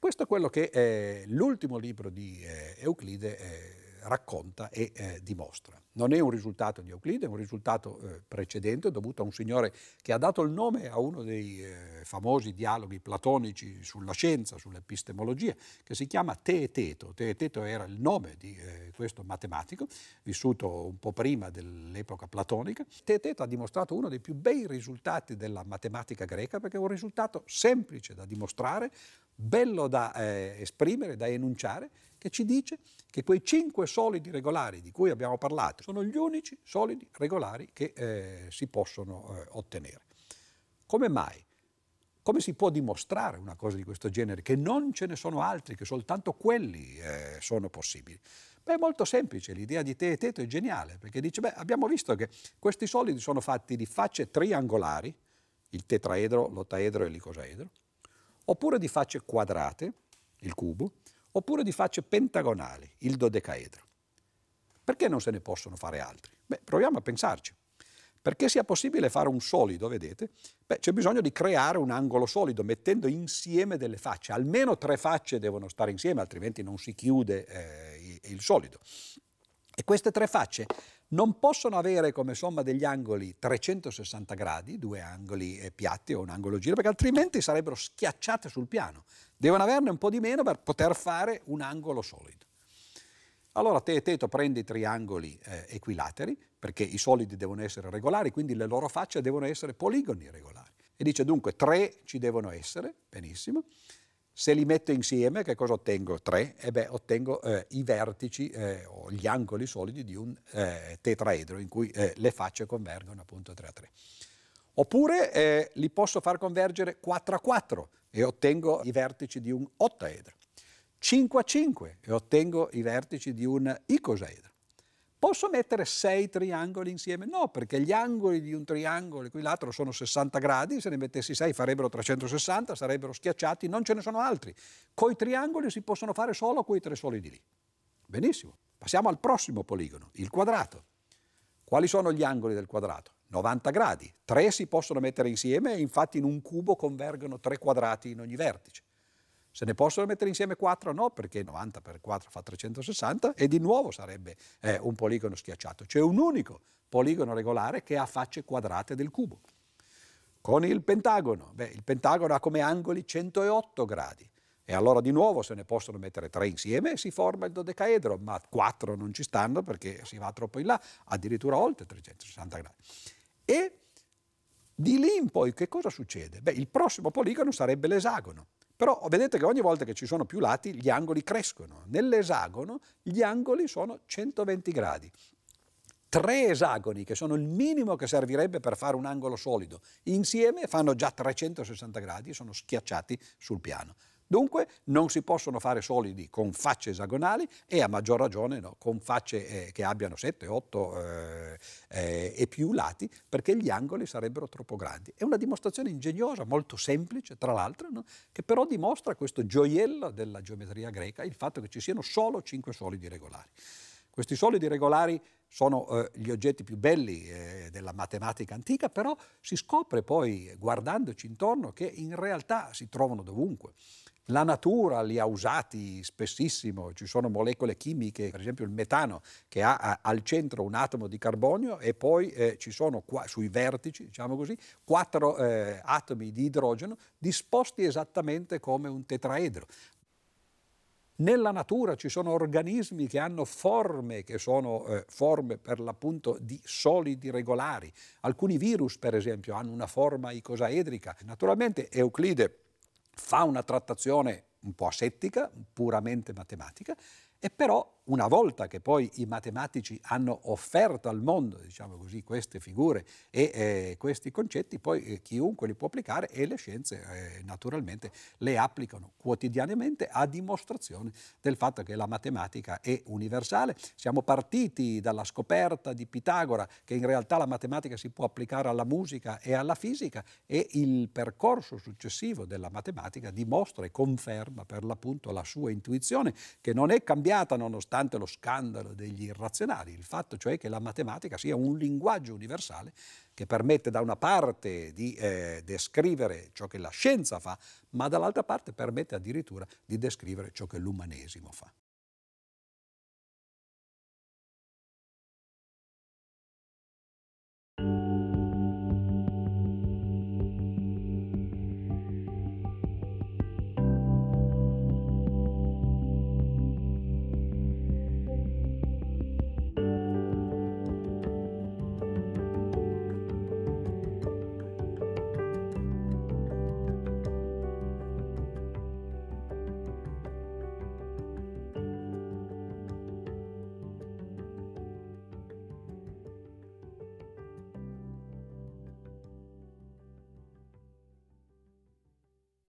Questo è quello che eh, l'ultimo libro di eh, Euclide eh, racconta e eh, dimostra. Non è un risultato di Euclide, è un risultato eh, precedente dovuto a un signore che ha dato il nome a uno dei eh, famosi dialoghi platonici sulla scienza, sull'epistemologia, che si chiama Teeteto. Teeteto era il nome di eh, questo matematico, vissuto un po' prima dell'epoca platonica. Teeteto ha dimostrato uno dei più bei risultati della matematica greca perché è un risultato semplice da dimostrare, bello da eh, esprimere, da enunciare, che ci dice che quei cinque solidi regolari di cui abbiamo parlato sono gli unici solidi regolari che eh, si possono eh, ottenere. Come mai? Come si può dimostrare una cosa di questo genere? Che non ce ne sono altri, che soltanto quelli eh, sono possibili? Beh, è molto semplice, l'idea di te e teto è geniale, perché dice, beh, abbiamo visto che questi solidi sono fatti di facce triangolari, il tetraedro, l'ottaedro e l'icosaedro, oppure di facce quadrate, il cubo, oppure di facce pentagonali, il dodecaedro. Perché non se ne possono fare altri? Beh, proviamo a pensarci. Perché sia possibile fare un solido, vedete, beh, c'è bisogno di creare un angolo solido mettendo insieme delle facce. Almeno tre facce devono stare insieme, altrimenti non si chiude eh, il solido. E queste tre facce non possono avere come somma degli angoli 360 gradi, due angoli eh, piatti o un angolo giro, perché altrimenti sarebbero schiacciate sul piano. Devono averne un po' di meno per poter fare un angolo solido. Allora te e Teto prende i triangoli eh, equilateri, perché i solidi devono essere regolari, quindi le loro facce devono essere poligoni regolari. E dice dunque tre ci devono essere, benissimo, se li metto insieme, che cosa ottengo? 3? E beh, ottengo eh, i vertici eh, o gli angoli solidi di un eh, tetraedro in cui eh, le facce convergono appunto 3 a 3. Oppure eh, li posso far convergere 4 a 4 e ottengo i vertici di un ottaedro. 5 a 5 e ottengo i vertici di un icosaedro. Posso mettere sei triangoli insieme? No, perché gli angoli di un triangolo equilatero sono 60 gradi, se ne mettessi 6 farebbero 360, sarebbero schiacciati, non ce ne sono altri. Coi triangoli si possono fare solo quei tre solidi lì. Benissimo. Passiamo al prossimo poligono, il quadrato. Quali sono gli angoli del quadrato? 90 gradi. Tre si possono mettere insieme e infatti in un cubo convergono tre quadrati in ogni vertice. Se ne possono mettere insieme 4? No, perché 90 per 4 fa 360 e di nuovo sarebbe eh, un poligono schiacciato. C'è un unico poligono regolare che ha facce quadrate del cubo. Con il pentagono, beh, il pentagono ha come angoli 108 gradi. E allora di nuovo se ne possono mettere tre insieme e si forma il dodecaedro, ma quattro non ci stanno perché si va troppo in là, addirittura oltre 360 gradi. E di lì in poi che cosa succede? Beh, il prossimo poligono sarebbe l'esagono. Però vedete che ogni volta che ci sono più lati gli angoli crescono. Nell'esagono gli angoli sono 120 gradi. tre esagoni, che sono il minimo che servirebbe per fare un angolo solido, insieme fanno già 360 gradi e sono schiacciati sul piano. Dunque non si possono fare solidi con facce esagonali e a maggior ragione no, con facce eh, che abbiano 7, 8 eh, eh, e più lati perché gli angoli sarebbero troppo grandi. È una dimostrazione ingegnosa, molto semplice tra l'altro, no, che però dimostra questo gioiello della geometria greca, il fatto che ci siano solo 5 solidi regolari. Questi solidi regolari sono eh, gli oggetti più belli eh, della matematica antica, però si scopre poi, guardandoci intorno, che in realtà si trovano dovunque. La natura li ha usati spessissimo, ci sono molecole chimiche, per esempio il metano, che ha, al centro un atomo di carbonio e poi eh, ci sono qua, sui vertici, diciamo così, quattro eh, atomi di idrogeno disposti esattamente come un tetraedro. Nella natura ci sono organismi che hanno forme che sono eh, forme per l'appunto di solidi regolari. Alcuni virus, per esempio, hanno una forma icosaedrica. Naturalmente Euclide fa una trattazione un po' asettica, puramente matematica, e però una volta che poi i matematici hanno offerto al mondo, diciamo così, queste figure e eh, questi concetti, poi eh, chiunque li può applicare e le scienze eh, naturalmente le applicano quotidianamente a dimostrazione del fatto che la matematica è universale. Siamo partiti dalla scoperta di Pitagora che in realtà la matematica si può applicare alla musica e alla fisica e il percorso successivo della matematica dimostra e conferma per l'appunto la sua intuizione che non è cambiata nonostante nonostante lo scandalo degli irrazionali, il fatto cioè che la matematica sia un linguaggio universale che permette da una parte di eh, descrivere ciò che la scienza fa, ma dall'altra parte permette addirittura di descrivere ciò che l'umanesimo fa.